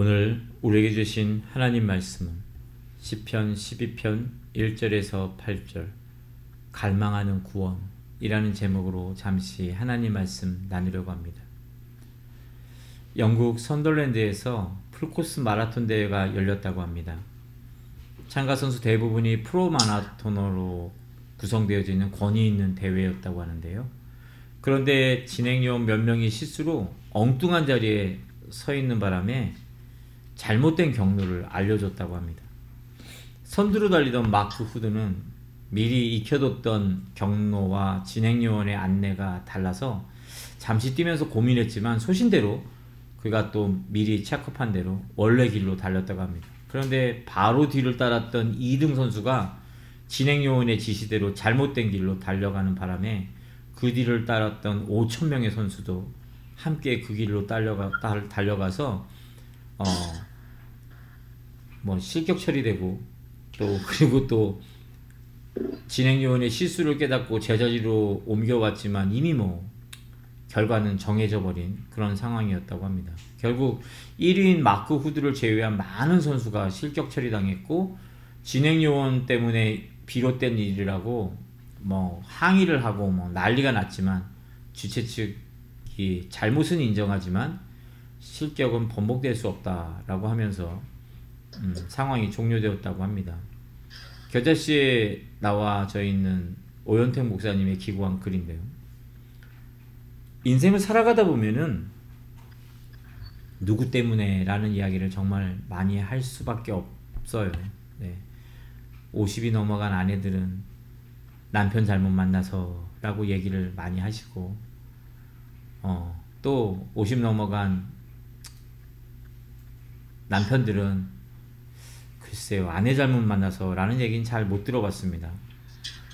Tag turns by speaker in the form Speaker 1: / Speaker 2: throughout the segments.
Speaker 1: 오늘 우리에게 주신 하나님 말씀은 시편 12편 1절에서 8절 갈망하는 구원이라는 제목으로 잠시 하나님 말씀 나누려고 합니다. 영국 선덜랜드에서 풀코스 마라톤 대회가 열렸다고 합니다. 참가 선수 대부분이 프로 마라토너로 구성되어져 있는 권위 있는 대회였다고 하는데요. 그런데 진행요원 몇 명이 실수로 엉뚱한 자리에 서 있는 바람에 잘못된 경로를 알려줬다고 합니다. 선두로 달리던 마크 후드는 미리 익혀뒀던 경로와 진행요원의 안내가 달라서 잠시 뛰면서 고민했지만 소신대로 그가 또 미리 체크한 대로 원래 길로 달렸다고 합니다. 그런데 바로 뒤를 따랐던 2등 선수가 진행요원의 지시대로 잘못된 길로 달려가는 바람에 그 뒤를 따랐던 5천 명의 선수도 함께 그 길로 달려가, 달려가서 어, 뭐 실격 처리되고 또 그리고 또 진행요원의 실수를 깨닫고 제자리로 옮겨왔지만 이미 뭐 결과는 정해져 버린 그런 상황이었다고 합니다. 결국 1위인 마크 후드를 제외한 많은 선수가 실격 처리당했고 진행요원 때문에 비롯된 일이라고 뭐 항의를 하고 뭐 난리가 났지만 주최 측이 잘못은 인정하지만 실격은 번복될 수 없다라고 하면서 음, 상황이 종료되었다고 합니다. 겨자씨에 나와 져 있는 오현택 목사님의 기고한 글인데요. 인생을 살아가다 보면은 누구 때문에 라는 이야기를 정말 많이 할 수밖에 없어요. 네. 50이 넘어간 아내들은 남편 잘못 만나서 라고 얘기를 많이 하시고, 어, 또 50 넘어간 남편들은 글쎄요 아내 잘못 만나서 라는 얘기는 잘 못 들어봤습니다.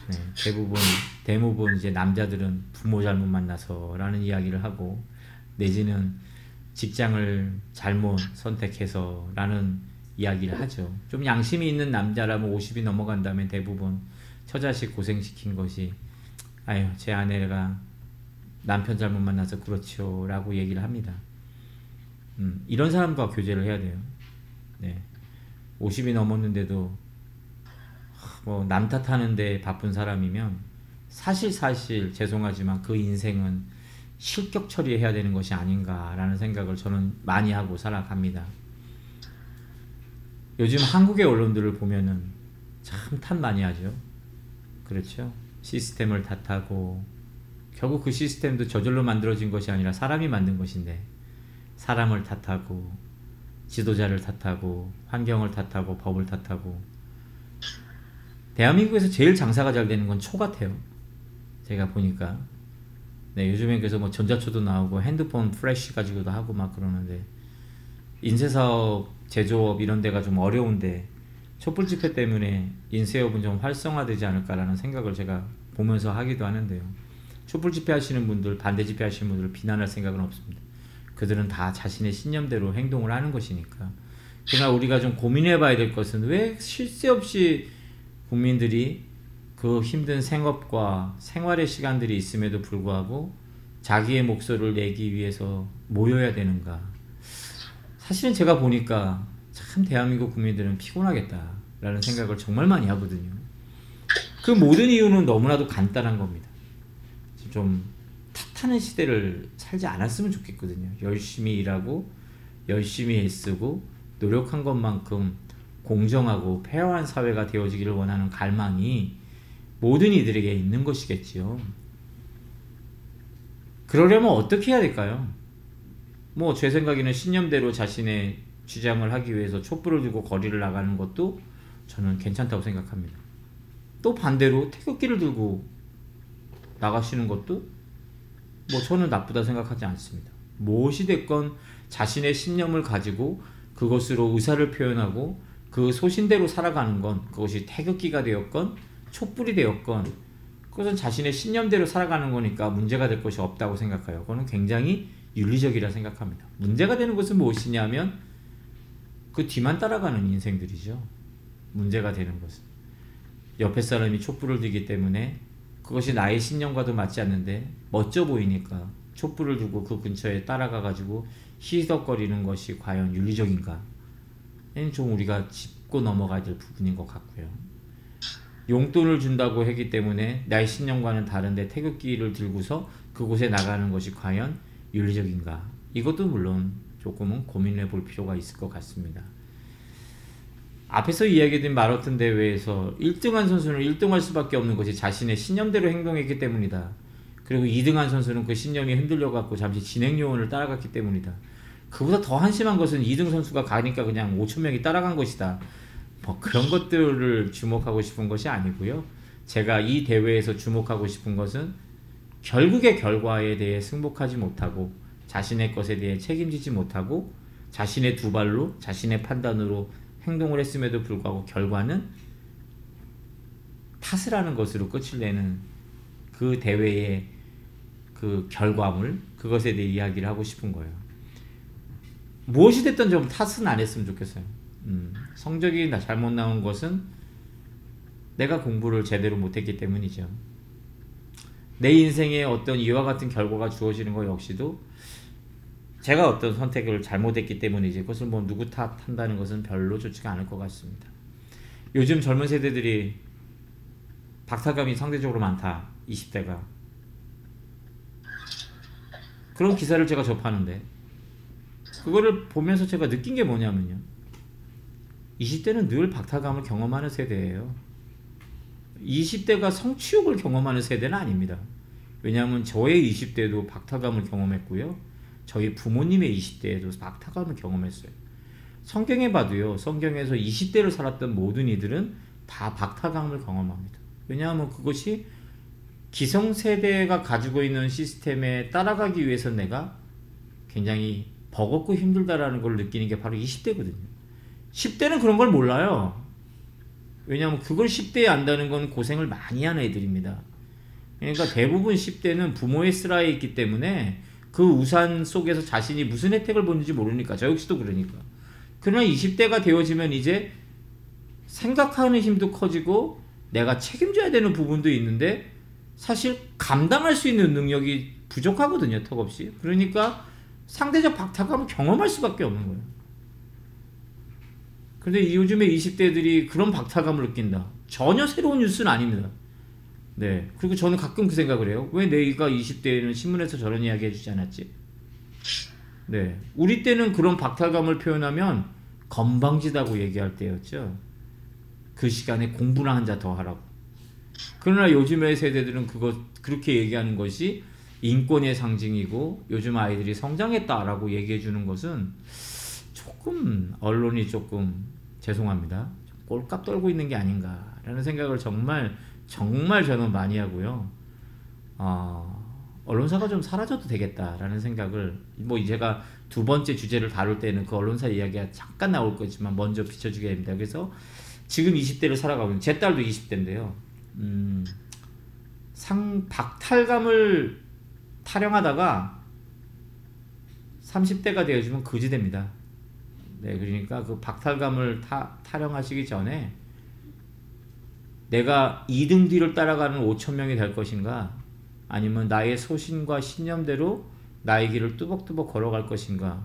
Speaker 1: 네, 대부분 대부분 이제 남자들은 부모 잘못 만나서 라는 이야기를 하고 내지는 직장을 잘못 선택해서 라는 이야기를 하죠. 좀 양심이 있는 남자라면 50이 넘어간다면 대부분 처자식 고생시킨 것이 아유 제 아내가 남편 잘못 만나서 그렇죠 라고 얘기를 합니다. 음, 이런 사람과 교제를 해야 돼요. 네. 50이 넘었는데도 뭐 남 탓하는데 바쁜 사람이면 사실 사실 죄송하지만 그 인생은 실격 처리해야 되는 것이 아닌가라는 생각을 저는 많이 하고 살아갑니다. 요즘 한국의 언론들을 보면은 참 탓 많이 하죠. 그렇죠. 시스템을 탓하고 결국 그 시스템도 저절로 만들어진 것이 아니라 사람이 만든 것인데 사람을 탓하고 지도자를 탓하고 환경을 탓하고 법을 탓하고 대한민국에서 제일 장사가 잘 되는 건 초 같아요. 제가 보니까 네 요즘엔 그래서 뭐 전자초도 나오고 핸드폰 프레쉬 가지고도 하고 막 그러는데 인쇄사업 제조업 이런 데가 좀 어려운데 촛불 집회 때문에 인쇄업은 좀 활성화되지 않을까라는 생각을 제가 보면서 하기도 하는데요. 촛불 집회 하시는 분들 반대 집회 하시는 분들 비난할 생각은 없습니다. 그들은 다 자신의 신념대로 행동을 하는 것이니까. 그러나 우리가 좀 고민해 봐야 될 것은 왜쉴새 없이 국민들이 그 힘든 생업과 생활의 시간들이 있음에도 불구하고 자기의 목소리를 내기 위해서 모여야 되는가. 사실은 제가 보니까 참 대한민국 국민들은 피곤하겠다라는 생각을 정말 많이 하거든요. 그 모든 이유는 너무나도 간단한 겁니다. 좀 탓하는 시대를 살지 않았으면 좋겠거든요. 열심히 일하고 열심히 애쓰고 노력한 것만큼 공정하고 페어한 사회가 되어지기를 원하는 갈망이 모든 이들에게 있는 것이겠지요. 그러려면 어떻게 해야 될까요? 뭐 제 생각에는 신념대로 자신의 주장을 하기 위해서 촛불을 들고 거리를 나가는 것도 저는 괜찮다고 생각합니다. 또 반대로 태극기를 들고 나가시는 것도 뭐 저는 나쁘다 생각하지 않습니다. 무엇이 됐건 자신의 신념을 가지고 그것으로 의사를 표현하고 그 소신대로 살아가는 건 그것이 태극기가 되었건 촛불이 되었건 그것은 자신의 신념대로 살아가는 거니까 문제가 될 것이 없다고 생각해요. 그거는 굉장히 윤리적이라 생각합니다. 문제가 되는 것은 무엇이냐면 그 뒤만 따라가는 인생들이죠. 문제가 되는 것은 옆에 사람이 촛불을 들기 때문에 그것이 나의 신념과도 맞지 않는데 멋져 보이니까 촛불을 두고 그 근처에 따라가 가지고 희덕거리는 것이 과연 윤리적인가? 좀 우리가 짚고 넘어가야 될 부분인 것 같고요. 용돈을 준다고 했기 때문에 나의 신념과는 다른데 태극기를 들고서 그곳에 나가는 것이 과연 윤리적인가? 이것도 물론 조금은 고민해 볼 필요가 있을 것 같습니다. 앞에서 이야기된 마라톤 대회에서 1등한 선수는 1등할 수밖에 없는 것이 자신의 신념대로 행동했기 때문이다. 그리고 2등한 선수는 그 신념이 흔들려 갖고 잠시 진행 요원을 따라갔기 때문이다. 그보다 더 한심한 것은 2등 선수가 가니까 그냥 5천 명이 따라간 것이다. 뭐 그런 것들을 주목하고 싶은 것이 아니고요. 제가 이 대회에서 주목하고 싶은 것은 결국의 결과에 대해 승복하지 못하고 자신의 것에 대해 책임지지 못하고 자신의 두 발로 자신의 판단으로 행동을 했음에도 불구하고 결과는 탓을 하는 것으로 끝을 내는 그 대회의 그 결과물 그것에 대해 이야기를 하고 싶은 거예요. 무엇이 됐든 좀 탓은 안 했으면 좋겠어요. 음, 성적이 잘못 나온 것은 내가 공부를 제대로 못했기 때문이죠. 내 인생에 어떤 이와 같은 결과가 주어지는 것 역시도 제가 어떤 선택을 잘못했기 때문이지 그것을 뭐 누구 탓한다는 것은 별로 좋지가 않을 것 같습니다. 요즘 젊은 세대들이 박탈감이 상대적으로 많다. 20대가. 그런 기사를 제가 접하는데 그거를 보면서 제가 느낀 게 뭐냐면요. 20대는 늘 박탈감을 경험하는 세대예요. 20대가 성취욕을 경험하는 세대는 아닙니다. 왜냐하면 저의 20대도 박탈감을 경험했고요. 저희 부모님의 20대에도 박탈감을 경험했어요. 성경에 봐도요. 성경에서 20대를 살았던 모든 이들은 다 박탈감을 경험합니다. 왜냐하면 그것이 기성세대가 가지고 있는 시스템에 따라가기 위해서 내가 굉장히 버겁고 힘들다라는 걸 느끼는 게 바로 20대거든요. 10대는 그런 걸 몰라요. 왜냐하면 그걸 10대에 안다는 건 고생을 많이 한 애들입니다. 그러니까 대부분 10대는 부모의 슬하에 있기 때문에 그 우산 속에서 자신이 무슨 혜택을 보는지 모르니까 저 역시도 그러니까. 그러나 20대가 되어지면 이제 생각하는 힘도 커지고 내가 책임져야 되는 부분도 있는데 사실 감당할 수 있는 능력이 부족하거든요 턱없이. 그러니까 상대적 박탈감을 경험할 수밖에 없는 거예요. 근데 요즘에 20대들이 그런 박탈감을 느낀다. 전혀 새로운 뉴스는 아닙니다. 네. 그리고 저는 가끔 그 생각을 해요. 왜 내가 20대에는 신문에서 저런 이야기 해주지 않았지? 네. 우리 때는 그런 박탈감을 표현하면 건방지다고 얘기할 때였죠. 그 시간에 공부나 한 자 더 하라고. 그러나 요즘의 세대들은 그거 그렇게 얘기하는 것이 인권의 상징이고 요즘 아이들이 성장했다라고 얘기해 주는 것은 조금 언론이 조금 죄송합니다. 꼴값 떨고 있는 게 아닌가라는 생각을 정말 정말 저는 많이 하고요. 어, 언론사가 좀 사라져도 되겠다라는 생각을 뭐 제가 두 번째 주제를 다룰 때는 그 언론사 이야기가 잠깐 나올 거지만 먼저 비춰주게 됩니다. 그래서 지금 20대를 살아가고 있는 제 딸도 20대인데요. 음, 상 박탈감을 타령하다가 30대가 되어지면 거지됩니다. 네, 그러니까 그 박탈감을 타, 타령하시기 전에 내가 2등 뒤를 따라가는 5천 명이 될 것인가? 아니면 나의 소신과 신념대로 나의 길을 뚜벅뚜벅 걸어갈 것인가?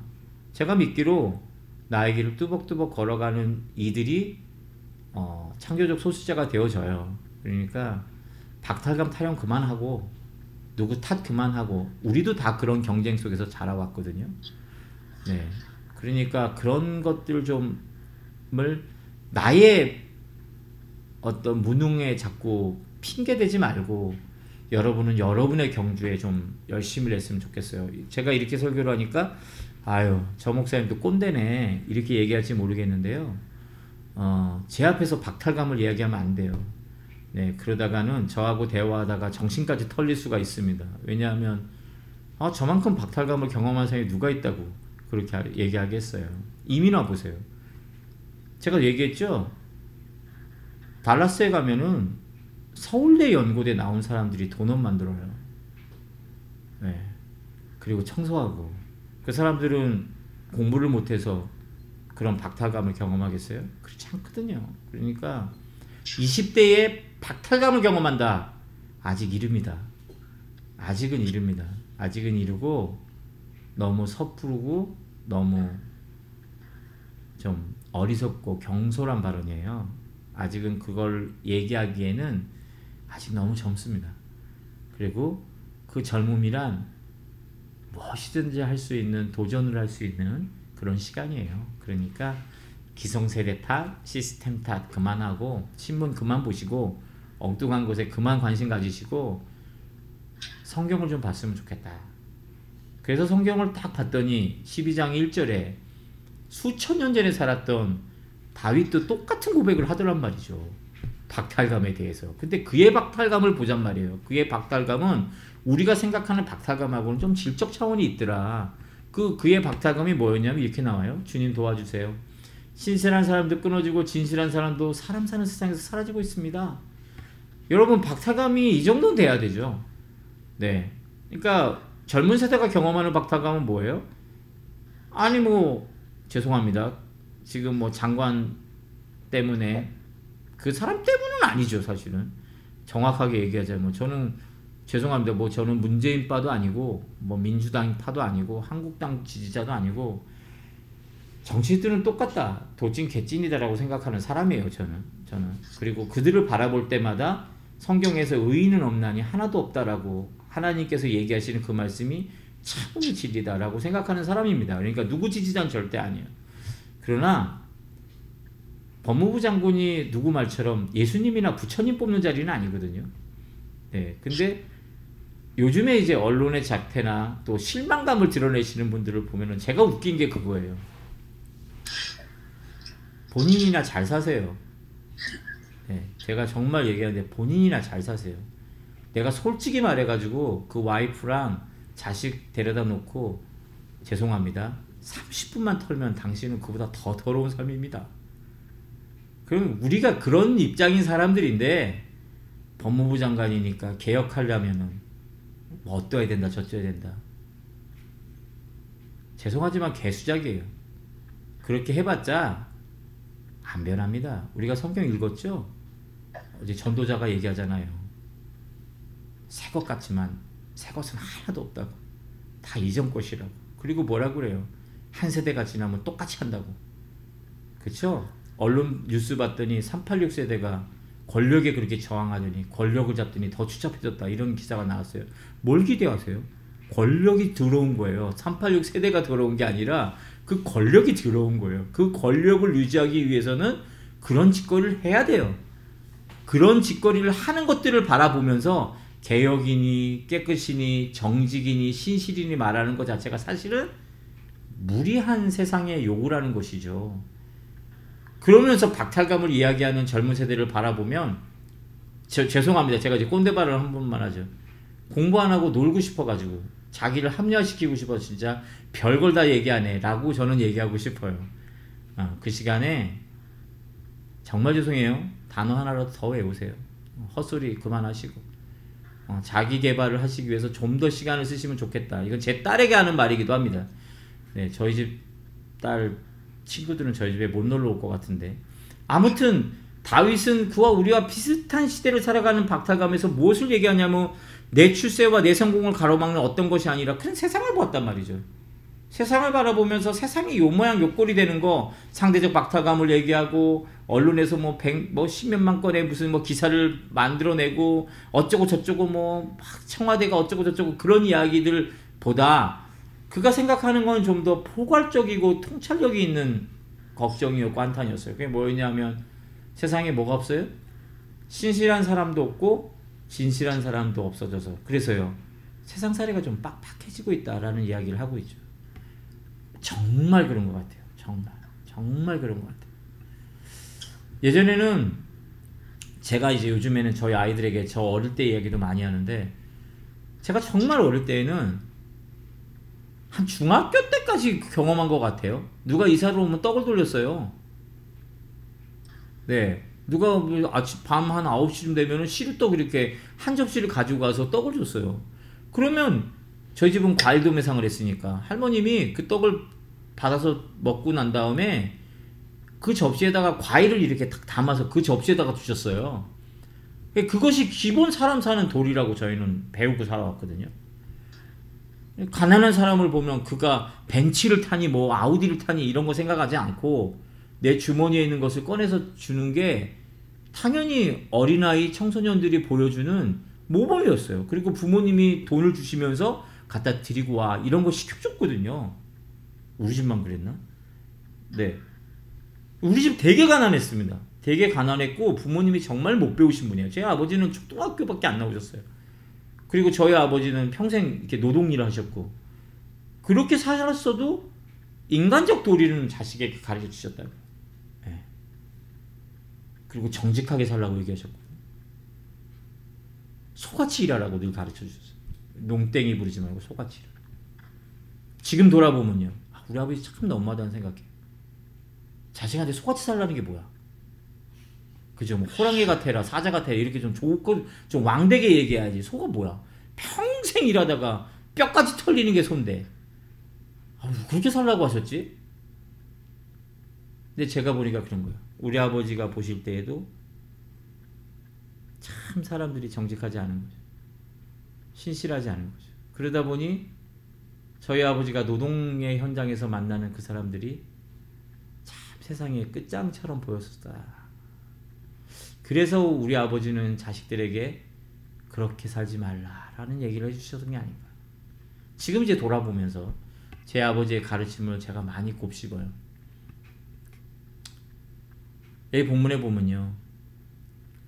Speaker 1: 제가 믿기로 나의 길을 뚜벅뚜벅 걸어가는 이들이 어, 창조적 소수자가 되어져요. 그러니까 박탈감 타령 그만하고 누구 탓 그만하고 우리도 다 그런 경쟁 속에서 자라왔거든요. 네. 그러니까 그런 것들 좀을 나의 어떤 무능에 자꾸 핑계 대지 말고 여러분은 여러분의 경주에 좀 열심히 했으면 좋겠어요. 제가 이렇게 설교를 하니까 아유 저 목사님도 꼰대네 이렇게 얘기할지 모르겠는데요. 어, 제 앞에서 박탈감을 이야기하면 안 돼요. 네 그러다가는 저하고 대화하다가 정신까지 털릴 수가 있습니다. 왜냐하면 아, 저만큼 박탈감을 경험한 사람이 누가 있다고 그렇게 얘기하겠어요. 이민아 보세요. 제가 얘기했죠. 달라스에 가면은 서울대 연고대 나온 사람들이 돈원 만들어요. 네. 그리고 청소하고 그 사람들은 공부를 못해서 그런 박탈감을 경험하겠어요? 그렇지 않거든요. 그러니까 20대에 박탈감을 경험한다. 아직 이릅니다. 아직은 이릅니다. 아직은 이르고 너무 섣부르고 너무 좀 어리석고 경솔한 발언이에요. 아직은 그걸 얘기하기에는 아직 너무 젊습니다. 그리고 그 젊음이란 무엇이든지 할 수 있는 도전을 할 수 있는 그런 시간이에요. 그러니까 기성세대 탓, 시스템 탓 그만하고 신문 그만 보시고 엉뚱한 곳에 그만 관심 가지시고 성경을 좀 봤으면 좋겠다. 그래서 성경을 딱 봤더니 12장 1절에 수천 년 전에 살았던 다윗도 똑같은 고백을 하더란 말이죠. 박탈감에 대해서. 근데 그의 박탈감을 보잔 말이에요. 그의 박탈감은 우리가 생각하는 박탈감하고는 좀 질적 차원이 있더라. 그 그의 박탈감이 뭐였냐면 이렇게 나와요. 주님 도와주세요. 신실한 사람도 끊어지고 진실한 사람도 사람 사는 세상에서 사라지고 있습니다. 여러분 박탈감이 이 정도는 돼야 되죠. 네. 그러니까 젊은 세대가 경험하는 박탈감은 뭐예요? 아니 뭐 죄송합니다. 지금 뭐 장관 때문에 그 사람 때문은 아니죠 사실은 정확하게 얘기하자면 저는 죄송합니다. 뭐 저는 문재인 파도 아니고 뭐 민주당 파도 아니고 한국당 지지자도 아니고 정치들은 똑같다. 도찐 개찐이다라고 생각하는 사람이에요. 저는 저는 그리고 그들을 바라볼 때마다 성경에서 의인은 없나니 하나도 없다라고 하나님께서 얘기하시는 그 말씀이 참으로 진리다라고 생각하는 사람입니다. 그러니까 누구 지지자는 절대 아니에요. 그러나 법무부 장군이 누구 말처럼 예수님이나 부처님 뽑는 자리는 아니거든요. 네. 근데 요즘에 이제 언론의 작태나 또 실망감을 드러내시는 분들을 보면은 제가 웃긴 게 그거예요. 본인이나 잘 사세요. 네, 제가 정말 얘기하는데 본인이나 잘 사세요. 내가 솔직히 말해가지고 그 와이프랑 자식 데려다 놓고 죄송합니다. 30분만 털면 당신은 그보다 더 더러운 삶입니다. 그럼 우리가 그런 입장인 사람들인데 법무부 장관이니까 개혁하려면은 뭐 어떠해야 된다 저쩌야 된다. 죄송하지만 개수작이에요. 그렇게 해봤자 안 변합니다. 우리가 성경 읽었죠? 어제 전도자가 얘기하잖아요. 새 것 같지만 새 것은 하나도 없다고. 다 이전 것이라고. 그리고 뭐라 그래요? 한 세대가 지나면 똑같이 한다고. 그쵸? 언론 뉴스 봤더니 386 세대가 권력에 그렇게 저항하더니 권력을 잡더니 더 추잡해졌다 이런 기사가 나왔어요. 뭘 기대하세요? 권력이 들어온 거예요. 386 세대가 들어온 게 아니라 그 권력이 들어온 거예요. 그 권력을 유지하기 위해서는 그런 짓거리를 해야 돼요. 그런 짓거리를 하는 것들을 바라보면서 개혁이니 깨끗이니 정직이니 신실이니 말하는 것 자체가 사실은 무리한 세상의 요구라는 것이죠. 그러면서 박탈감을 이야기하는 젊은 세대를 바라보면 저, 죄송합니다. 제가 이제 꼰대발을 한 번만 하죠. 공부 안 하고 놀고 싶어가지고 자기를 합리화시키고 싶어 진짜 별걸 다 얘기하네 라고 저는 얘기하고 싶어요. 어, 그 시간에 정말 죄송해요. 단어 하나라도 더 외우세요. 헛소리 그만하시고 어, 자기 개발을 하시기 위해서 좀 더 시간을 쓰시면 좋겠다. 이건 제 딸에게 하는 말이기도 합니다. 네, 저희 집 딸 친구들은 저희 집에 못 놀러 올 것 같은데 아무튼 다윗은 그와 우리와 비슷한 시대를 살아가는 박탈감에서 무엇을 얘기하냐면 내 출세와 내 성공을 가로막는 어떤 것이 아니라 큰 세상을 보았단 말이죠. 세상을 바라보면서 세상이 요 모양 요 꼴이 되는 거 상대적 박탈감을 얘기하고 언론에서 뭐 백 뭐 십몇만 건의 무슨 뭐 기사를 만들어내고 어쩌고 저쩌고 뭐 청와대가 어쩌고 저쩌고 그런 이야기들 보다 그가 생각하는 건 좀 더 포괄적이고 통찰력이 있는 걱정이었고 한탄이었어요. 그게 뭐였냐면 세상에 뭐가 없어요? 신실한 사람도 없고 진실한 사람도 없어져서 그래서요. 세상 사례가 좀 빡빡해지고 있다라는 이야기를 하고 있죠. 정말 그런 것 같아요. 정말 정말 그런 것 같아요. 예전에는 제가 이제 요즘에는 저희 아이들에게 저 어릴 때 이야기도 많이 하는데 제가 정말 어릴 때에는 한 중학교 때까지 경험한 것 같아요. 누가 이사를 오면 떡을 돌렸어요. 네. 누가 뭐 아침 밤 한 9시쯤 되면은 시루떡 이렇게 한 접시를 가지고 가서 떡을 줬어요. 그러면 저희 집은 과일 도매상을 했으니까 할머님이 그 떡을 받아서 먹고 난 다음에 그 접시에다가 과일을 이렇게 탁 담아서 그 접시에다가 주셨어요. 그것이 기본 사람 사는 도리라고 저희는 배우고 살아왔거든요. 가난한 사람을 보면 그가 벤치를 타니 뭐 아우디를 타니 이런 거 생각하지 않고 내 주머니에 있는 것을 꺼내서 주는 게 당연히 어린아이 청소년들이 보여주는 모범이었어요. 그리고 부모님이 돈을 주시면서 갖다 드리고 와 이런 거 시켜줬거든요. 우리 집만 그랬나? 네. 우리 집 되게 가난했습니다. 되게 가난했고 부모님이 정말 못 배우신 분이에요. 제 아버지는 초등학교밖에 안 나오셨어요. 그리고 저희 아버지는 평생 이렇게 노동 일을 하셨고 그렇게 살았어도 인간적 도리는 자식에게 가르쳐 주셨다고. 네. 그리고 정직하게 살라고 얘기하셨고 소같이 일하라고 늘 가르쳐 주셨어요. 농땡이 부리지 말고 소같이 일하라. 지금 돌아보면요. 아, 우리 아버지 참 너무하다는 생각해. 자식한테 소같이 살라는 게 뭐야? 그죠? 뭐 호랑이 같아라, 사자 같아라 이렇게 좀 좋고 좀 왕되게 얘기해야지. 소가 뭐야? 평생 일하다가 뼈까지 털리는 게 손데. 아, 그렇게 살라고 하셨지? 근데 제가 보니까 그런 거예요. 우리 아버지가 보실 때에도 참 사람들이 정직하지 않은 거죠. 신실하지 않은 거죠. 그러다 보니 저희 아버지가 노동의 현장에서 만나는 그 사람들이 참 세상의 끝장처럼 보였었다. 그래서 우리 아버지는 자식들에게 그렇게 살지 말라라는 얘기를 해주셨던 게 아닌가. 지금 이제 돌아보면서 제 아버지의 가르침을 제가 많이 곱씹어요. 여기 본문에 보면요.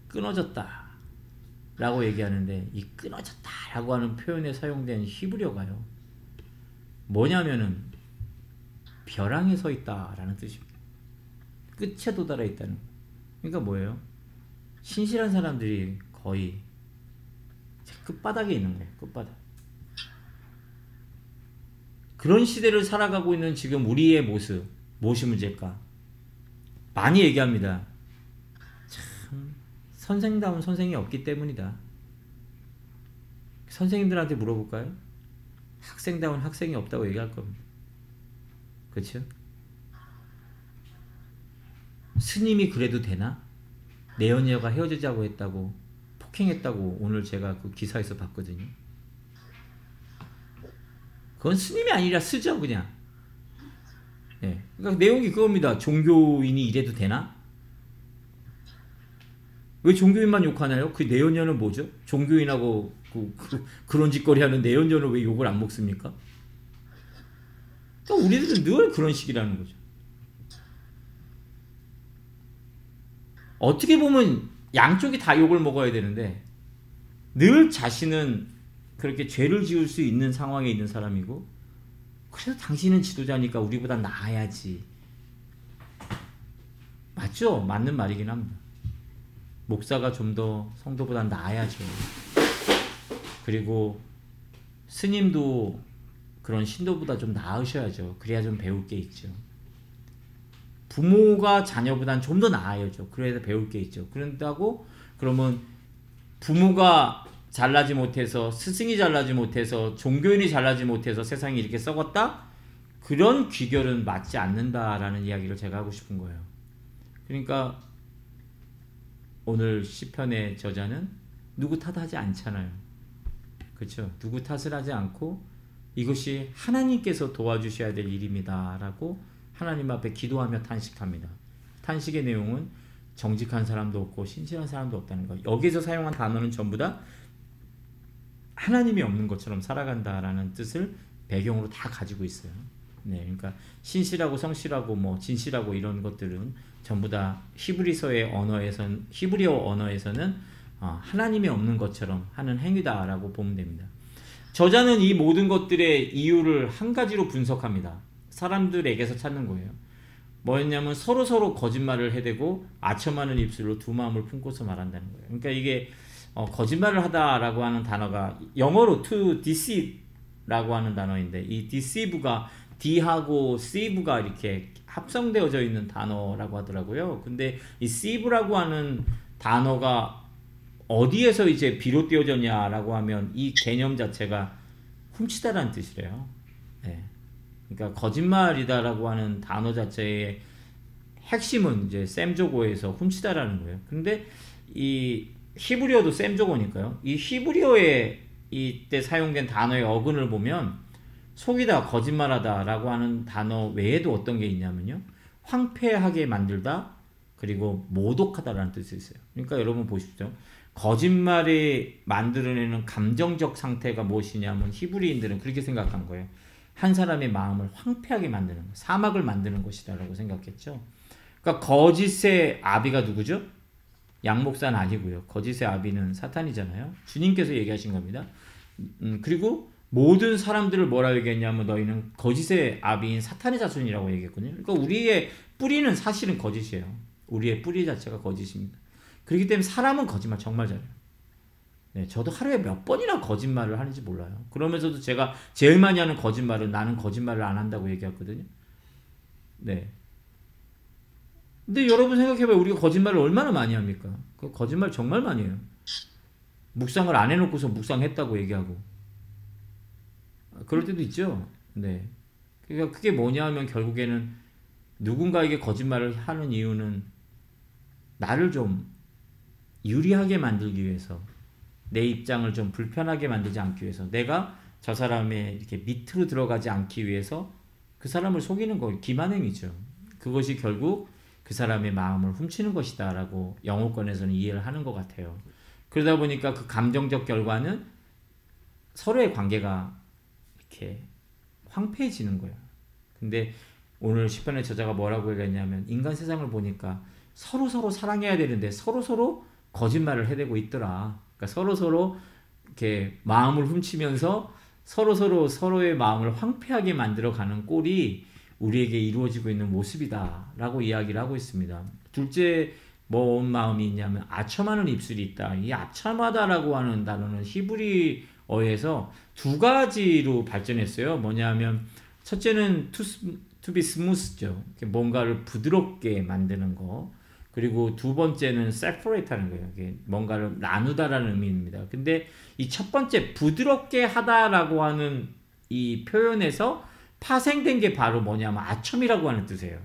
Speaker 1: 끊어졌다. 라고 얘기하는데 이 끊어졌다 라고 하는 표현에 사용된 히브리어가요. 뭐냐면은 벼랑에 서 있다 라는 뜻입니다. 끝에 도달해 있다는 거. 그러니까 뭐예요? 신실한 사람들이 거의 끝바닥에 있는 거예요. 끝바닥. 그런 시대를 살아가고 있는 지금 우리의 모습, 무엇이 문제일까? 많이 얘기합니다. 참, 선생다운 선생이 없기 때문이다. 선생님들한테 물어볼까요? 학생다운 학생이 없다고 얘기할 겁니다. 그렇죠? 스님이 그래도 되나? 내연녀가 헤어지자고 했다고 폭행했다고 오늘 제가 그 기사에서 봤거든요. 그건 스님이 아니라 쓰죠 그냥. 네. 그러니까 내용이 그겁니다. 종교인이 이래도 되나? 왜 종교인만 욕하나요? 그 내연녀는 뭐죠? 종교인하고 그, 그, 그런 짓거리 하는 내연녀는 왜 욕을 안 먹습니까? 그러니까 우리들은 늘 그런 식이라는 거죠. 어떻게 보면 양쪽이 다 욕을 먹어야 되는데 늘 자신은 그렇게 죄를 지을 수 있는 상황에 있는 사람이고 그래서 당신은 지도자니까 우리보다 나아야지 맞죠? 맞는 말이긴 합니다. 목사가 좀 더 성도보다 나아야죠. 그리고 스님도 그런 신도보다 좀 나으셔야죠. 그래야 좀 배울 게 있죠. 부모가 자녀보다는 좀더 나아야죠. 그래서 배울 게 있죠. 그런다고 그러면 부모가 잘나지 못해서 스승이 잘나지 못해서 종교인이 잘나지 못해서 세상이 이렇게 썩었다? 그런 귀결은 맞지 않는다라는 이야기를 제가 하고 싶은 거예요. 그러니까 오늘 시편의 저자는 누구 탓하지 않잖아요. 그렇죠? 누구 탓을 하지 않고 이것이 하나님께서 도와주셔야 될 일입니다라고 하나님 앞에 기도하며 탄식합니다. 탄식의 내용은 정직한 사람도 없고 신실한 사람도 없다는 거. 여기서 사용한 단어는 전부 다 하나님이 없는 것처럼 살아간다라는 뜻을 배경으로 다 가지고 있어요. 네, 그러니까 신실하고 성실하고 뭐 진실하고 이런 것들은 전부 다 히브리서의 언어에선 히브리어 언어에서는 어, 하나님이 없는 것처럼 하는 행위다라고 보면 됩니다. 저자는 이 모든 것들의 이유를 한 가지로 분석합니다. 사람들에게서 찾는 거예요. 뭐였냐면 서로 서로 거짓말을 해대고 아첨하는 입술로 두 마음을 품고서 말한다는 거예요. 그러니까 이게 어, 거짓말을 하다라고 하는 단어가 영어로 to deceiv라고 하는 단어인데 이 deceive가 D하고 C가 이렇게 합성되어져 있는 단어라고 하더라고요. 근데 이 C라고 하는 단어가 어디에서 이제 비롯되어졌냐라고 하면 이 개념 자체가 훔치다라는 뜻이래요. 네. 그러니까 거짓말이다라고 하는 단어 자체의 핵심은 이제 셈조고에서 훔치다라는 거예요. 근데 이 히브리어도 셈조고니까요. 이 히브리어에 이때 사용된 단어의 어근을 보면 속이다, 거짓말하다라고 하는 단어 외에도 어떤 게 있냐면요. 황폐하게 만들다, 그리고 모독하다라는 뜻이 있어요. 그러니까 여러분 보십시오. 거짓말이 만들어내는 감정적 상태가 무엇이냐면 히브리인들은 그렇게 생각한 거예요. 한 사람의 마음을 황폐하게 만드는 거, 사막을 만드는 것이다라고 생각했죠. 그러니까 거짓의 아비가 누구죠? 양 목사는 아니고요. 거짓의 아비는 사탄이잖아요. 주님께서 얘기하신 겁니다. 음, 그리고 모든 사람들을 뭐라 얘기했냐면 너희는 거짓의 아비인 사탄의 자손이라고 얘기했거든요. 그러니까 우리의 뿌리는 사실은 거짓이에요. 우리의 뿌리 자체가 거짓입니다. 그렇기 때문에 사람은 거짓말 정말 잘해요. 네, 저도 하루에 몇 번이나 거짓말을 하는지 몰라요. 그러면서도 제가 제일 많이 하는 거짓말은 나는 거짓말을 안 한다고 얘기했거든요. 네. 근데 여러분 생각해봐요. 우리가 거짓말을 얼마나 많이 합니까? 그 거짓말 정말 많이 해요. 묵상을 안 해놓고서 묵상했다고 얘기하고. 그럴 때도 있죠. 네. 그러니까 그게 뭐냐 하면 결국에는 누군가에게 거짓말을 하는 이유는 나를 좀 유리하게 만들기 위해서 내 입장을 좀 불편하게 만들지 않기 위해서 내가 저 사람의 이렇게 밑으로 들어가지 않기 위해서 그 사람을 속이는 거 기만행이죠. 그것이 결국 그 사람의 마음을 훔치는 것이다라고 영어권에서는 이해를 하는 것 같아요. 그러다 보니까 그 감정적 결과는 서로의 관계가 이렇게 황폐해지는 거예요. 근데 오늘 시편의 저자가 뭐라고 얘기했냐면 인간 세상을 보니까 서로 서로 사랑해야 되는데 서로 서로 거짓말을 해대고 있더라. 그러니까 서로 서로 이렇게 마음을 훔치면서 서로 서로 서로의 마음을 황폐하게 만들어 가는 꼴이 우리에게 이루어지고 있는 모습이다라고 이야기를 하고 있습니다. 둘째 뭔 마음이 있냐면 아첨하는 입술이 있다. 이 아첨하다라고 하는 단어는 히브리어에서 두 가지로 발전했어요. 뭐냐면 첫째는 to be smooth죠. 뭔가를 부드럽게 만드는 거. 그리고 두 번째는 separate하는 거예요. 이게 뭔가를 나누다라는 의미입니다. 근데 이 첫 번째 부드럽게 하다라고 하는 이 표현에서 파생된 게 바로 뭐냐면 아첨이라고 하는 뜻이에요.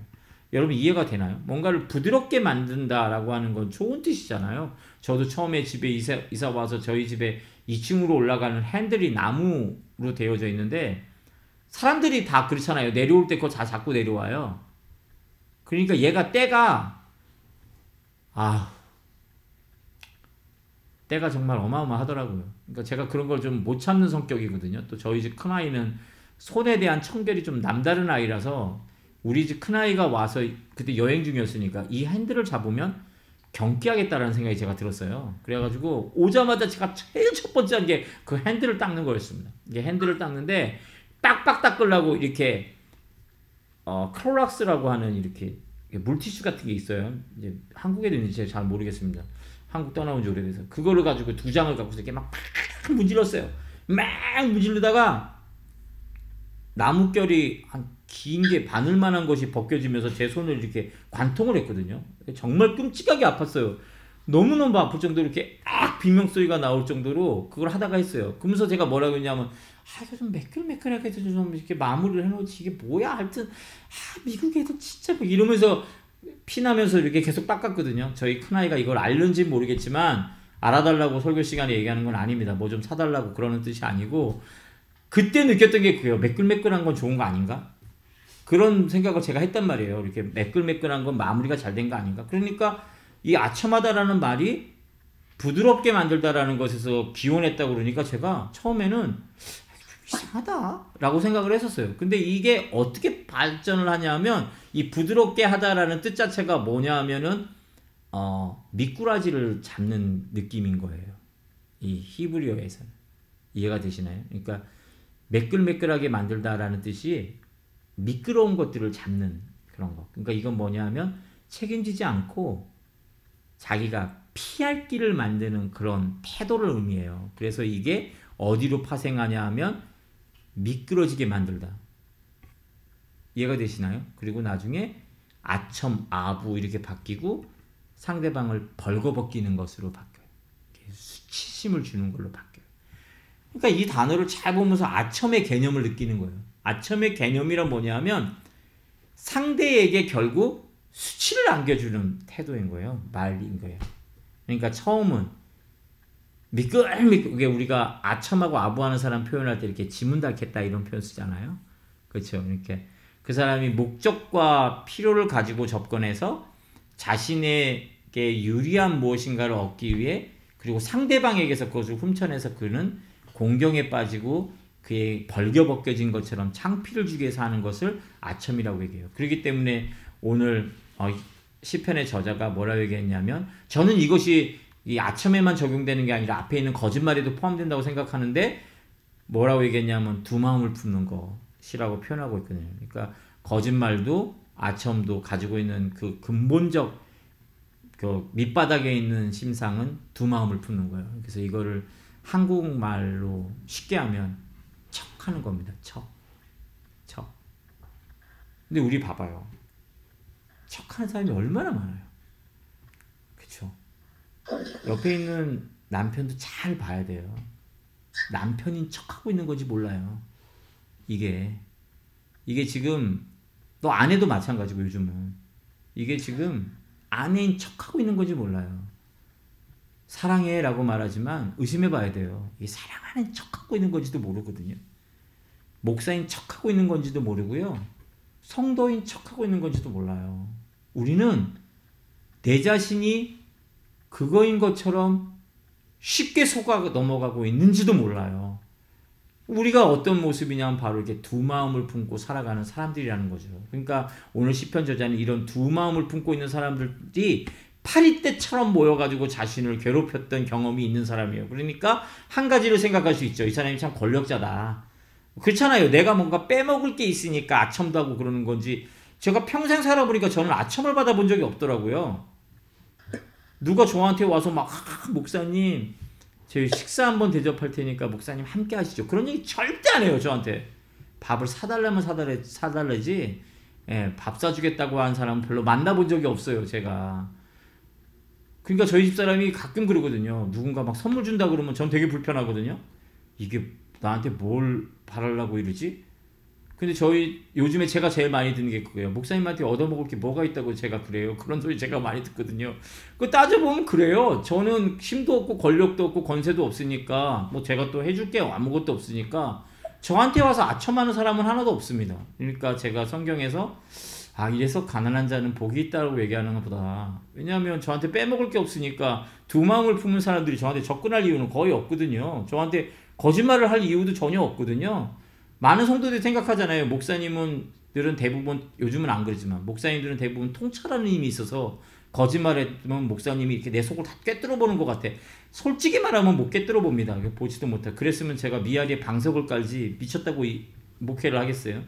Speaker 1: 여러분 이해가 되나요? 뭔가를 부드럽게 만든다라고 하는 건 좋은 뜻이잖아요. 저도 처음에 집에 이사, 이사 와서 저희 집에 2층으로 올라가는 핸들이 나무로 되어져 있는데 사람들이 다 그렇잖아요. 내려올 때 그거 다 잡고 내려와요. 그러니까 얘가 때가 아 때가 정말 어마어마하더라고요. 그러니까 제가 그런 걸 좀 못 참는 성격이거든요. 또 저희 집 큰 아이는 손에 대한 청결이 좀 남다른 아이라서 우리 집 큰 아이가 와서 그때 여행 중이었으니까 이 핸들을 잡으면 경기하겠다라는 생각이 제가 들었어요. 그래가지고 오자마자 제가 제일 첫 번째 한 게 그 핸들을 닦는 거였습니다. 이게 핸들을 닦는데 빡빡 닦으려고 이렇게 어, 크로락스라고 하는 이렇게 물티슈 같은 게 있어요. 이제 한국에도 있는지 잘 모르겠습니다. 한국 떠나온 지 오래돼서 그거를 가지고 두 장을 갖고서 이렇게 막 문질렀어요. 막 문지르다가 나뭇결이 한 긴 게 바늘만한 것이 벗겨지면서 제 손을 이렇게 관통을 했거든요. 정말 끔찍하게 아팠어요. 너무너무 아플 정도로 이렇게 악 비명 소리가 나올 정도로 그걸 하다가 했어요. 그러면서 제가 뭐라고 했냐면 아 좀 매끌매끌하게 좀 이렇게 마무리를 해놓지 이게 뭐야 하여튼 아 미국 애들 진짜 뭐 이러면서 피나면서 이렇게 계속 닦았거든요. 저희 큰아이가 이걸 알는지 모르겠지만 알아달라고 설교 시간에 얘기하는 건 아닙니다. 뭐 좀 사달라고 그러는 뜻이 아니고 그때 느꼈던 게 그래요. 매끌매끌한 건 좋은 거 아닌가? 그런 생각을 제가 했단 말이에요. 이렇게 매끌매끌한 건 마무리가 잘 된 거 아닌가? 그러니까 이 아첨하다라는 말이 부드럽게 만들다라는 것에서 기원했다고 그러니까 제가 처음에는 이상하다라고 생각을 했었어요. 근데 이게 어떻게 발전을 하냐면 이 부드럽게 하다라는 뜻 자체가 뭐냐 하면은 어, 미꾸라지를 잡는 느낌인 거예요. 이 히브리어에서는 이해가 되시나요? 그러니까 매끌매끌하게 만들다라는 뜻이 미끄러운 것들을 잡는 그런 거. 그러니까 이건 뭐냐면 책임지지 않고 자기가 피할 길을 만드는 그런 태도를 의미해요. 그래서 이게 어디로 파생하냐 하면 미끄러지게 만들다. 이해가 되시나요? 그리고 나중에 아첨, 아부 이렇게 바뀌고 상대방을 벌거벗기는 것으로 바뀌어요. 수치심을 주는 걸로 바뀌어요. 그러니까 이 단어를 잘 보면서 아첨의 개념을 느끼는 거예요. 아첨의 개념이란 뭐냐면 상대에게 결국 수치를 안겨주는 태도인 거예요. 말인 거예요. 그러니까 처음은 미끌미끌 그게 우리가 아첨하고 아부하는 사람 표현할 때 이렇게 지문 닳겠다 이런 표현 쓰잖아요. 그렇죠. 이렇게 그 사람이 목적과 필요를 가지고 접근해서 자신에게 유리한 무엇인가를 얻기 위해 그리고 상대방에게서 그것을 훔쳐내서 그는 공경에 빠지고 그의 벌겨벗겨진 것처럼 창피를 주기 위해서 하는 것을 아첨이라고 얘기해요. 그렇기 때문에 오늘 어, 시편의 저자가 뭐라고 얘기했냐면 저는 이것이 이 아첨에만 적용되는 게 아니라 앞에 있는 거짓말에도 포함된다고 생각하는데 뭐라고 얘기했냐면 두 마음을 품는 것이라고 표현하고 있거든요. 그러니까 거짓말도 아첨도 가지고 있는 그 근본적 그 밑바닥에 있는 심상은 두 마음을 품는 거예요. 그래서 이거를 한국말로 쉽게 하면 척 하는 겁니다. 척. 척. 근데 우리 봐봐요. 척 하는 사람이 얼마나 많아요. 옆에 있는 남편도 잘 봐야 돼요. 남편인 척하고 있는 건지 몰라요. 이게. 이게 지금, 너 아내도 마찬가지고 요즘은. 이게 지금 아내인 척하고 있는 건지 몰라요. 사랑해 라고 말하지만 의심해 봐야 돼요. 이 사랑하는 척하고 있는 건지도 모르거든요. 목사인 척하고 있는 건지도 모르고요. 성도인 척하고 있는 건지도 몰라요. 우리는 내 자신이 그거인 것처럼 쉽게 속아 넘어가고 있는지도 몰라요. 우리가 어떤 모습이냐면 바로 이렇게 두 마음을 품고 살아가는 사람들이라는 거죠. 그러니까 오늘 시편 저자는 이런 두 마음을 품고 있는 사람들이 파리 때처럼 모여가지고 자신을 괴롭혔던 경험이 있는 사람이에요. 그러니까 한 가지를 생각할 수 있죠. 이 사람이 참 권력자다. 그렇잖아요. 내가 뭔가 빼먹을 게 있으니까 아첨도 하고 그러는 건지 제가 평생 살아보니까 저는 아첨을 받아본 적이 없더라고요. 누가 저한테 와서 막 아, 목사님 저희 식사 한번 대접할 테니까 목사님 함께 하시죠. 그런 얘기 절대 안 해요 저한테. 밥을 사달라면 사달래 사달래지 예, 밥 사주겠다고 한 사람은 별로 만나본 적이 없어요 제가. 그러니까 저희 집 사람이 가끔 그러거든요. 누군가 막 선물 준다 그러면 전 되게 불편하거든요. 이게 나한테 뭘 바라려고 이러지? 근데 저희 요즘에 제가 제일 많이 듣는 게 그거예요. 목사님한테 얻어먹을 게 뭐가 있다고 제가 그래요. 그런 소리 제가 많이 듣거든요. 그 따져보면 그래요. 저는 힘도 없고 권력도 없고 권세도 없으니까 뭐 제가 또 해줄 게 아무것도 없으니까 저한테 와서 아첨하는 사람은 하나도 없습니다. 그러니까 제가 성경에서 아 이래서 가난한 자는 복이 있다고 얘기하는 것보다 왜냐하면 저한테 빼먹을 게 없으니까 두 마음을 품은 사람들이 저한테 접근할 이유는 거의 없거든요. 저한테 거짓말을 할 이유도 전혀 없거든요. 많은 성도들이 생각하잖아요. 목사님은 들은 대부분 요즘은 안 그러지만 목사님들은 대부분 통찰하는 힘이 있어서 거짓말했으면 목사님이 이렇게 내 속을 다 꿰뚫어 보는 것 같아. 솔직히 말하면 못 꿰뚫어 봅니다. 보지도 못해. 그랬으면 제가 미아리에 방석을 깔지 미쳤다고 목회를 하겠어요.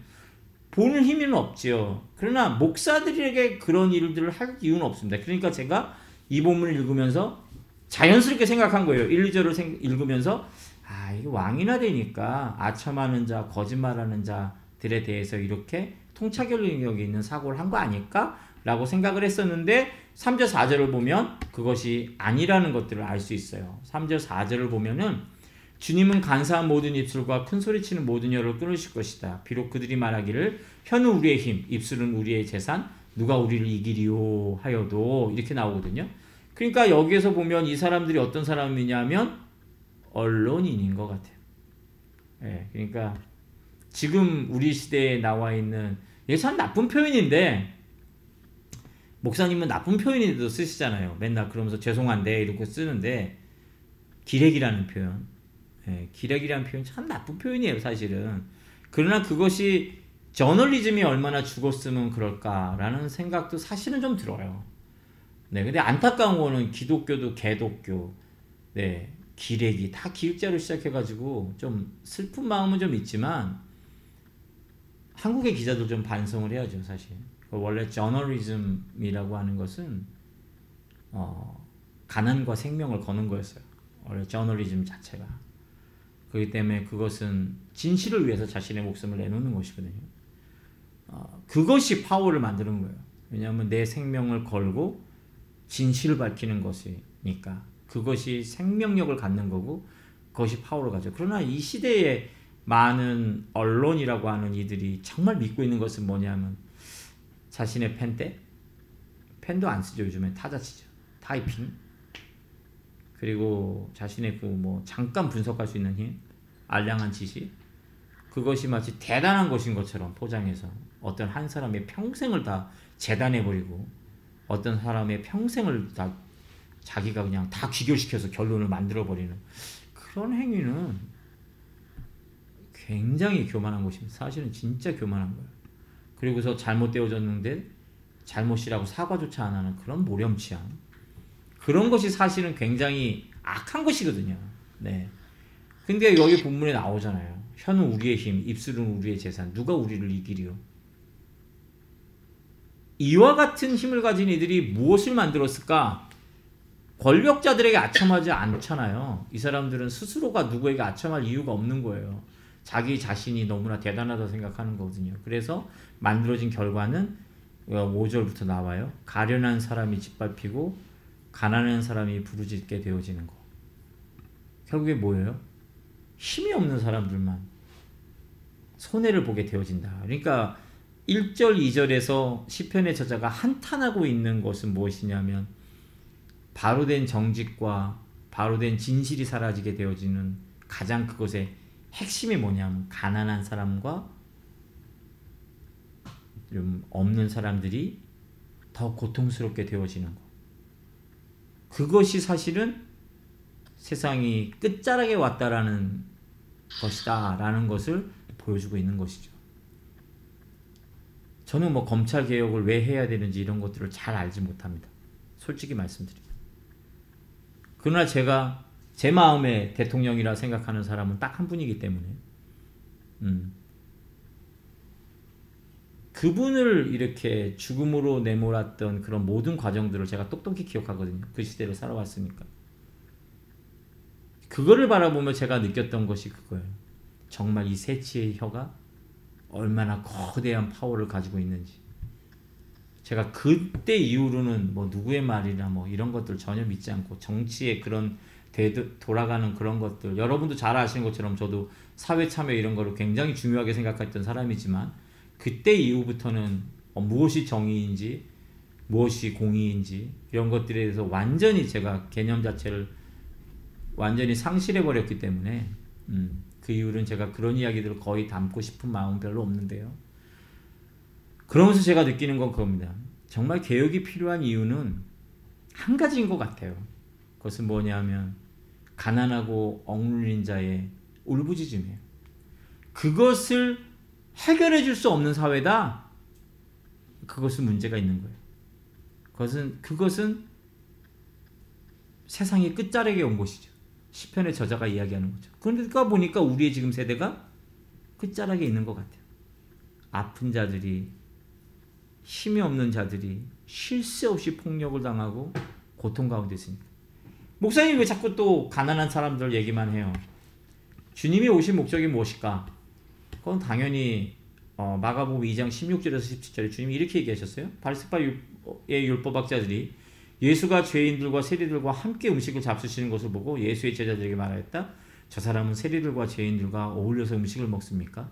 Speaker 1: 보는 힘은 없지요. 그러나 목사들에게 그런 일들을 할 이유는 없습니다. 그러니까 제가 이 본문을 읽으면서 자연스럽게 생각한 거예요. 1, 2절을 읽으면서 아, 이게 왕이나 되니까 아첨하는 자, 거짓말하는 자들에 대해서 이렇게 통찰력이 있는 사고를 한 거 아닐까? 라고 생각을 했었는데 3절 4절을 보면 그것이 아니라는 것들을 알 수 있어요. 3절 4절을 보면은 주님은 간사한 모든 입술과 큰 소리치는 모든 혀를 끊으실 것이다. 비록 그들이 말하기를 혀는 우리의 힘, 입술은 우리의 재산, 누가 우리를 이기리요 하여도 이렇게 나오거든요. 그러니까 여기에서 보면 이 사람들이 어떤 사람이냐면 언론인인 것 같아요. 예, 그러니까 지금 우리 시대에 나와 있는 이게 참 나쁜 표현인데 목사님은 나쁜 표현인데도 쓰시잖아요. 맨날 그러면서 죄송한데 이렇게 쓰는데 기레기라는 표현. 예, 기레기라는 표현 참 나쁜 표현이에요, 사실은. 그러나 그것이 저널리즘이 얼마나 죽었으면 그럴까라는 생각도 사실은 좀 들어요. 네, 근데 안타까운 거는 기독교도 개독교, 네, 기레기 다 기획자로 시작해가지고 좀 슬픈 마음은 좀 있지만 한국의 기자도 좀 반성을 해야죠, 사실. 원래 저널리즘이라고 하는 것은 어, 가난과 생명을 거는 거였어요. 원래 저널리즘 자체가. 그렇기 때문에 그것은 진실을 위해서 자신의 목숨을 내놓는 것이거든요. 어, 그것이 파워를 만드는 거예요. 왜냐하면 내 생명을 걸고 진실을 밝히는 것이니까 그것이 생명력을 갖는 거고 그것이 파워를 가져. 그러나 이 시대에 많은 언론이라고 하는 이들이 정말 믿고 있는 것은 뭐냐면 자신의 펜때 펜도 안 쓰죠 요즘에. 타자 치죠. 타이핑. 그리고 자신의 그 뭐 잠깐 분석할 수 있는 힘, 알량한 지식, 그것이 마치 대단한 것인 것처럼 포장해서 어떤 한 사람의 평생을 다 재단해 버리고 어떤 사람의 평생을 다 자기가 그냥 다 귀결시켜서 결론을 만들어 버리는 그런 행위는 굉장히 교만한 것입니다. 사실은 진짜 교만한 거예요. 그리고서 잘못 되어졌는데 잘못이라고 사과조차 안 하는 그런 모렴치한 그런 것이 사실은 굉장히 악한 것이거든요. 네. 근데 여기 본문에 나오잖아요. 혀는 우리의 힘, 입술은 우리의 재산. 누가 우리를 이기리요? 이와 같은 힘을 가진 이들이 무엇을 만들었을까? 권력자들에게 아첨하지 않잖아요. 이 사람들은 스스로가 누구에게 아첨할 이유가 없는 거예요. 자기 자신이 너무나 대단하다 생각하는 거거든요. 그래서 만들어진 결과는 5절부터 나와요. 가련한 사람이 짓밟히고 가난한 사람이 부르짖게 되어지는 거. 결국에 뭐예요? 힘이 없는 사람들만 손해를 보게 되어진다. 그러니까 1절, 2절에서 시편의 저자가 한탄하고 있는 것은 무엇이냐면 바로 된 정직과 바로 된 진실이 사라지게 되어지는 가장 그것의 핵심이 뭐냐면 가난한 사람과 좀 없는 사람들이 더 고통스럽게 되어지는 것. 그것이 사실은 세상이 끝자락에 왔다라는 것이다 라는 것을 보여주고 있는 것이죠. 저는 뭐 검찰 개혁을 왜 해야 되는지 이런 것들을 잘 알지 못합니다. 솔직히 말씀드립니다. 그러나 제가 제 마음에 대통령이라 생각하는 사람은 딱 한 분이기 때문에 음. 그분을 이렇게 죽음으로 내몰았던 그런 모든 과정들을 제가 똑똑히 기억하거든요. 그 시대를 살아왔으니까. 그거를 바라보며 제가 느꼈던 것이 그거예요. 정말 이 세치의 혀가 얼마나 거대한 파워를 가지고 있는지. 제가 그때 이후로는 뭐 누구의 말이나 뭐 이런 것들 전혀 믿지 않고 정치의 그런 돌아가는 그런 것들 여러분도 잘 아시는 것처럼 저도 사회 참여 이런 거를 굉장히 중요하게 생각했던 사람이지만 그때 이후부터는 어, 무엇이 정의인지 무엇이 공의인지 이런 것들에 대해서 완전히 제가 개념 자체를 완전히 상실해 버렸기 때문에 음, 그 이후로는 제가 그런 이야기들을 거의 담고 싶은 마음 별로 없는데요. 그러면서 제가 느끼는 건 그겁니다. 정말 개혁이 필요한 이유는 한 가지인 것 같아요. 그것은 뭐냐면 가난하고 억눌린 자의 울부짖음이에요. 그것을 해결해 줄 수 없는 사회다. 그것은 문제가 있는 거예요. 그것은 그것은 세상의 끝자락에 온 것이죠. 시편의 저자가 이야기하는 거죠. 그러니까 보니까 우리의 지금 세대가 끝자락에 있는 것 같아요. 아픈 자들이 힘이 없는 자들이 쉴 새 없이 폭력을 당하고 고통 가운데 있으니까. 목사님 왜 자꾸 또 가난한 사람들 얘기만 해요? 주님이 오신 목적이 무엇일까? 그건 당연히 어, 마가복음 2장 16절에서 17절에 주님이 이렇게 얘기하셨어요. 바리새파의 율법학자들이 예수가 죄인들과 세리들과 함께 음식을 잡수시는 것을 보고 예수의 제자들에게 말하였다. 저 사람은 세리들과 죄인들과 어울려서 음식을 먹습니까?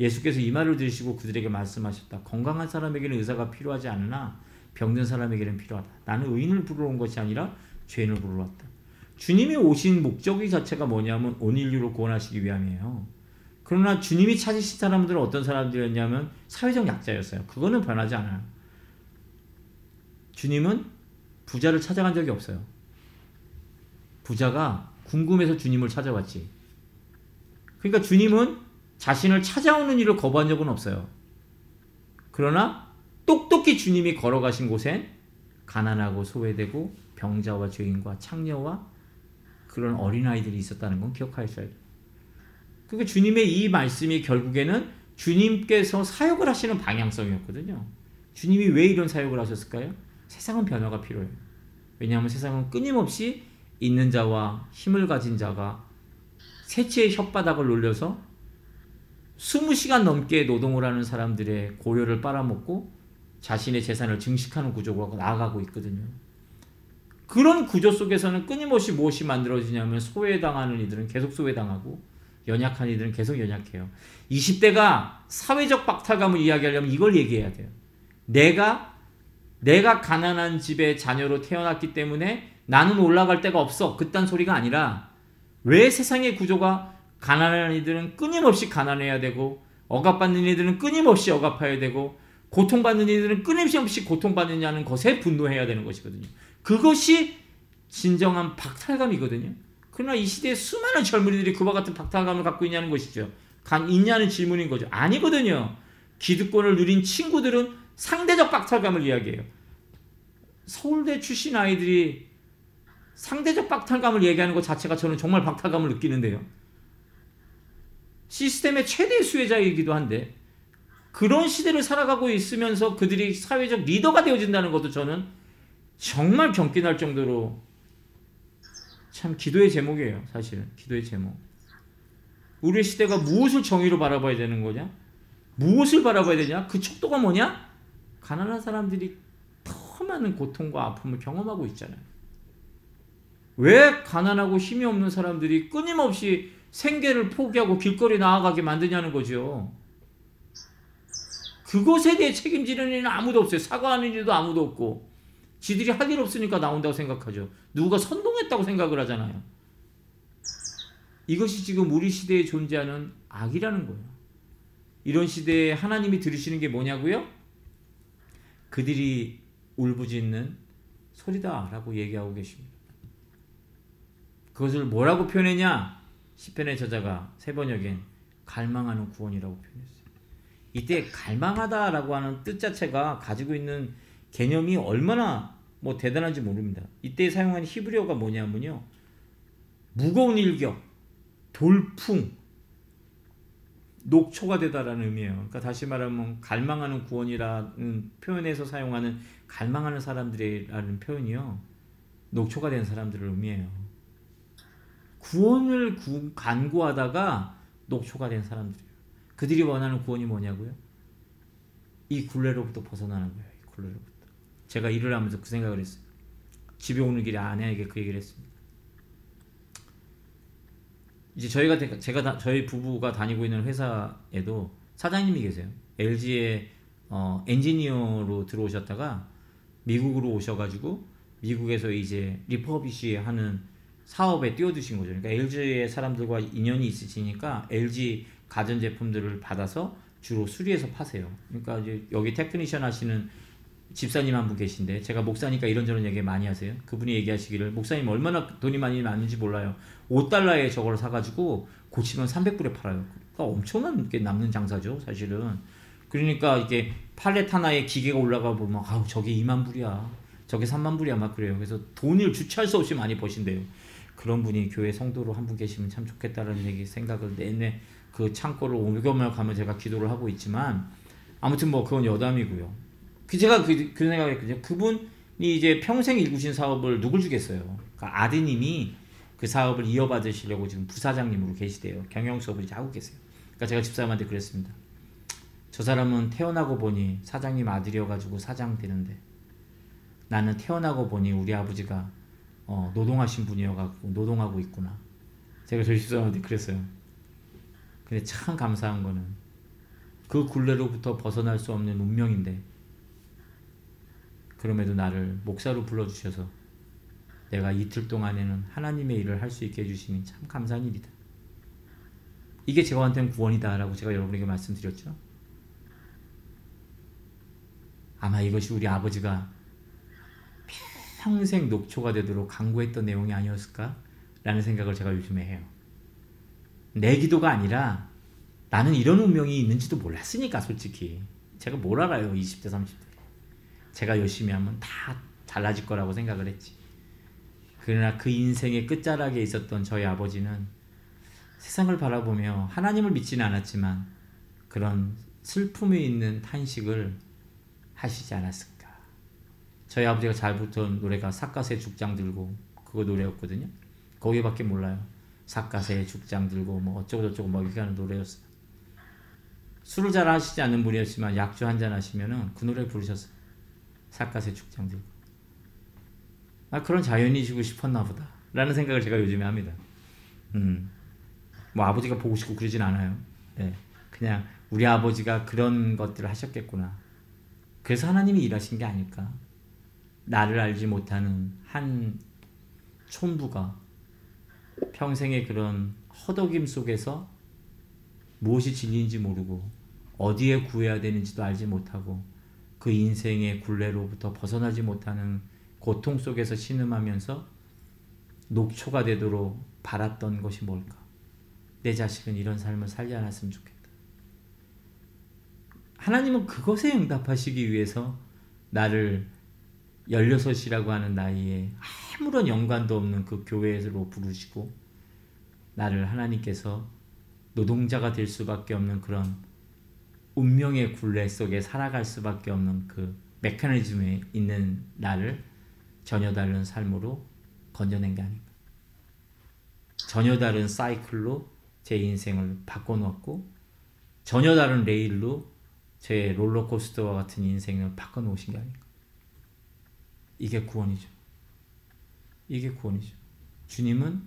Speaker 1: 예수께서 이 말을 들으시고 그들에게 말씀하셨다. 건강한 사람에게는 의사가 필요하지 않으나 병든 사람에게는 필요하다. 나는 의인을 부르러 온 것이 아니라 죄인을 부르러 왔다. 주님이 오신 목적이 자체가 뭐냐면 온 인류를 구원하시기 위함이에요. 그러나 주님이 찾으신 사람들은 어떤 사람들이었냐면 사회적 약자였어요. 그거는 변하지 않아요. 주님은 부자를 찾아간 적이 없어요. 부자가 궁금해서 주님을 찾아왔지. 그러니까 주님은 자신을 찾아오는 일을 거부한 적은 없어요. 그러나 똑똑히 주님이 걸어가신 곳엔 가난하고 소외되고 병자와 죄인과 창녀와 그런 어린아이들이 있었다는 건 기억하셔야 돼요. 그러니까 주님의 이 말씀이 결국에는 주님께서 사역을 하시는 방향성이었거든요. 주님이 왜 이런 사역을 하셨을까요? 세상은 변화가 필요해요. 왜냐하면 세상은 끊임없이 있는 자와 힘을 가진 자가 세치의 혓바닥을 놀려서 20시간 넘게 노동을 하는 사람들의 고려를 빨아먹고 자신의 재산을 증식하는 구조가 나아가고 있거든요. 그런 구조 속에서는 끊임없이 무엇이 만들어지냐면 소외당하는 이들은 계속 소외당하고 연약한 이들은 계속 연약해요. 20대가 사회적 박탈감을 이야기하려면 이걸 얘기해야 돼요. 내가 내가 가난한 집의 자녀로 태어났기 때문에 나는 올라갈 데가 없어. 그딴 소리가 아니라 왜 세상의 구조가 가난한 이들은 끊임없이 가난해야 되고 억압받는 이들은 끊임없이 억압해야 되고 고통받는 이들은 끊임없이 고통받느냐는 것에 분노해야 되는 것이거든요. 그것이 진정한 박탈감이거든요. 그러나 이 시대에 수많은 젊은이들이 그와 같은 박탈감을 갖고 있냐는 것이죠. 간 있냐는 질문인 거죠. 아니거든요. 기득권을 누린 친구들은 상대적 박탈감을 이야기해요. 서울대 출신 아이들이 상대적 박탈감을 얘기하는 것 자체가 저는 정말 박탈감을 느끼는데요. 시스템의 최대 수혜자이기도 한데 그런 시대를 살아가고 있으면서 그들이 사회적 리더가 되어진다는 것도 저는 정말 경기 날 정도로 참 기도의 제목이에요. 사실은 기도의 제목. 우리 시대가 무엇을 정의로 바라봐야 되는 거냐? 무엇을 바라봐야 되냐? 그 척도가 뭐냐? 가난한 사람들이 더 많은 고통과 아픔을 경험하고 있잖아요. 왜 가난하고 힘이 없는 사람들이 끊임없이 생계를 포기하고 길거리 나아가게 만드냐는 거죠. 그것에 대해 책임지는 이는 아무도 없어요. 사과하는 이도 아무도 없고. 지들이 할 일 없으니까 나온다고 생각하죠. 누가 선동했다고 생각을 하잖아요. 이것이 지금 우리 시대에 존재하는 악이라는 거예요. 이런 시대에 하나님이 들으시는 게 뭐냐고요? 그들이 울부짖는 소리다라고 얘기하고 계십니다. 그것을 뭐라고 표현했냐? 시편의 저자가 세 번역엔 갈망하는 구원이라고 표현했어요. 이때 갈망하다라고 하는 뜻 자체가 가지고 있는 개념이 얼마나 뭐 대단한지 모릅니다. 이때 사용한 히브리어가 뭐냐면요. 무거운 일격, 돌풍, 녹초가 되다라는 의미예요. 그러니까 다시 말하면 갈망하는 구원이라는 표현에서 사용하는 갈망하는 사람들이라는 표현이요. 녹초가 된 사람들을 의미해요. 구원을 구, 간구하다가 녹초가 된 사람들이에요. 그들이 원하는 구원이 뭐냐고요? 이 굴레로부터 벗어나는 거예요. 이 굴레로부터. 제가 일을 하면서 그 생각을 했어요. 집에 오는 길에 아내에게 그 얘기를 했습니다. 이제 저희가 제가 다, 저희 부부가 다니고 있는 회사에도 사장님이 계세요. LG에 어, 엔지니어로 들어오셨다가 미국으로 오셔가지고 미국에서 이제 refurbish 하는 사업에 뛰어드신 거죠. 그러니까 LG의 사람들과 인연이 있으시니까 LG 가전 제품들을 받아서 주로 수리해서 파세요. 그러니까 이제 여기 technician 하시는 집사님 한 분 계신데 제가 목사니까 이런저런 얘기 많이 하세요. 그분이 얘기하시기를 목사님 얼마나 돈이 많이 많은지 몰라요. 5달러에 저걸 사가지고 고치면 300불에 팔아요. 그러니까 엄청난 게 남는 장사죠, 사실은. 그러니까 이게 팔렛 하나에 기계가 올라가 보면 아우 저게 2만 불이야. 저게 3만 불이야 막 그래요. 그래서 돈을 주체할 수 없이 많이 버신대요. 그런 분이 교회 성도로 한 분 계시면 참 좋겠다라는 얘기 생각을 내내 그 창고를 오겨말 가면 제가 기도를 하고 있지만 아무튼 뭐 그건 여담이고요. 그 제가 그, 그 생각을 했거든요. 그분이 이제 평생 일구신 사업을 누굴 주겠어요. 그러니까 아드님이 그 사업을 이어받으시려고 지금 부사장님으로 계시대요. 경영 수업을 이제 하고 계세요. 그러니까 제가 집사람한테 그랬습니다. 저 사람은 태어나고 보니 사장님 아들이어가지고 사장 되는데 나는 태어나고 보니 우리 아버지가 어, 노동하신 분이어가지고 노동하고 있구나. 제가 저희 집사람한테 그랬어요. 근데 참 감사한 거는 그 굴레로부터 벗어날 수 없는 운명인데 그럼에도 나를 목사로 불러주셔서 내가 이틀 동안에는 하나님의 일을 할 수 있게 해주시니 참 감사한 일이다. 이게 저한테는 구원이다 라고 제가 여러분에게 말씀드렸죠. 아마 이것이 우리 아버지가 평생 녹초가 되도록 강구했던 내용이 아니었을까? 라는 생각을 제가 요즘에 해요. 내 기도가 아니라 나는 이런 운명이 있는지도 몰랐으니까 솔직히 제가 뭘 알아요 20대 30대 제가 열심히 하면 다 달라질 거라고 생각을 했지. 그러나 그 인생의 끝자락에 있었던 저희 아버지는 세상을 바라보며 하나님을 믿지는 않았지만 그런 슬픔이 있는 탄식을 하시지 않았을까. 저희 아버지가 잘 부르던 노래가 삿갓에 죽장 들고 그거 노래였거든요. 거기밖에 몰라요. 삿갓에 죽장 들고 뭐 어쩌고 저쩌고 뭐 이렇게 하는 노래였어요. 술을 잘 하시지 않는 분이었지만 약주 한 잔 하시면은 그 노래 부르셨어요. 삿갓의 축장 들고 아 그런 자연이시고 싶었나 보다 라는 생각을 제가 요즘에 합니다 음. 뭐 아버지가 보고 싶고 그러진 않아요 네. 그냥 우리 아버지가 그런 것들을 하셨겠구나 그래서 하나님이 일하신 게 아닐까 나를 알지 못하는 한 촌부가 평생의 그런 허덕임 속에서 무엇이 진리인지 모르고 어디에 구해야 되는지도 알지 못하고 그 인생의 굴레로부터 벗어나지 못하는 고통 속에서 신음하면서 녹초가 되도록 바랐던 것이 뭘까? 내 자식은 이런 삶을 살지 않았으면 좋겠다. 하나님은 그것에 응답하시기 위해서 나를 16이라고 하는 나이에 아무런 연관도 없는 그 교회로 부르시고 나를 하나님께서 노동자가 될 수밖에 없는 그런 운명의 굴레 속에 살아갈 수밖에 없는 그 메커니즘에 있는 나를 전혀 다른 삶으로 건져낸 게 아닌가. 전혀 다른 사이클로 제 인생을 바꿔놓았고 전혀 다른 레일로 제 롤러코스터와 같은 인생을 바꿔놓으신 게 아닌가. 이게 구원이죠. 이게 구원이죠. 주님은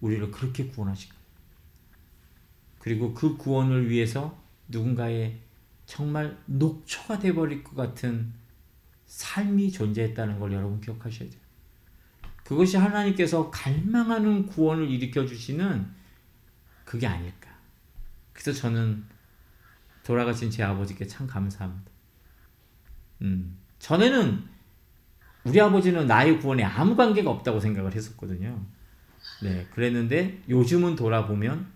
Speaker 1: 우리를 그렇게 구원하신. 그리고 그 구원을 위해서 누군가의 정말 녹초가 돼버릴 것 같은 삶이 존재했다는 걸 여러분 기억하셔야 돼요. 그것이 하나님께서 갈망하는 구원을 일으켜 주시는 그게 아닐까. 그래서 저는 돌아가신 제 아버지께 참 감사합니다. 음, 전에는 우리 아버지는 나의 구원에 아무 관계가 없다고 생각을 했었거든요. 네, 그랬는데 요즘은 돌아보면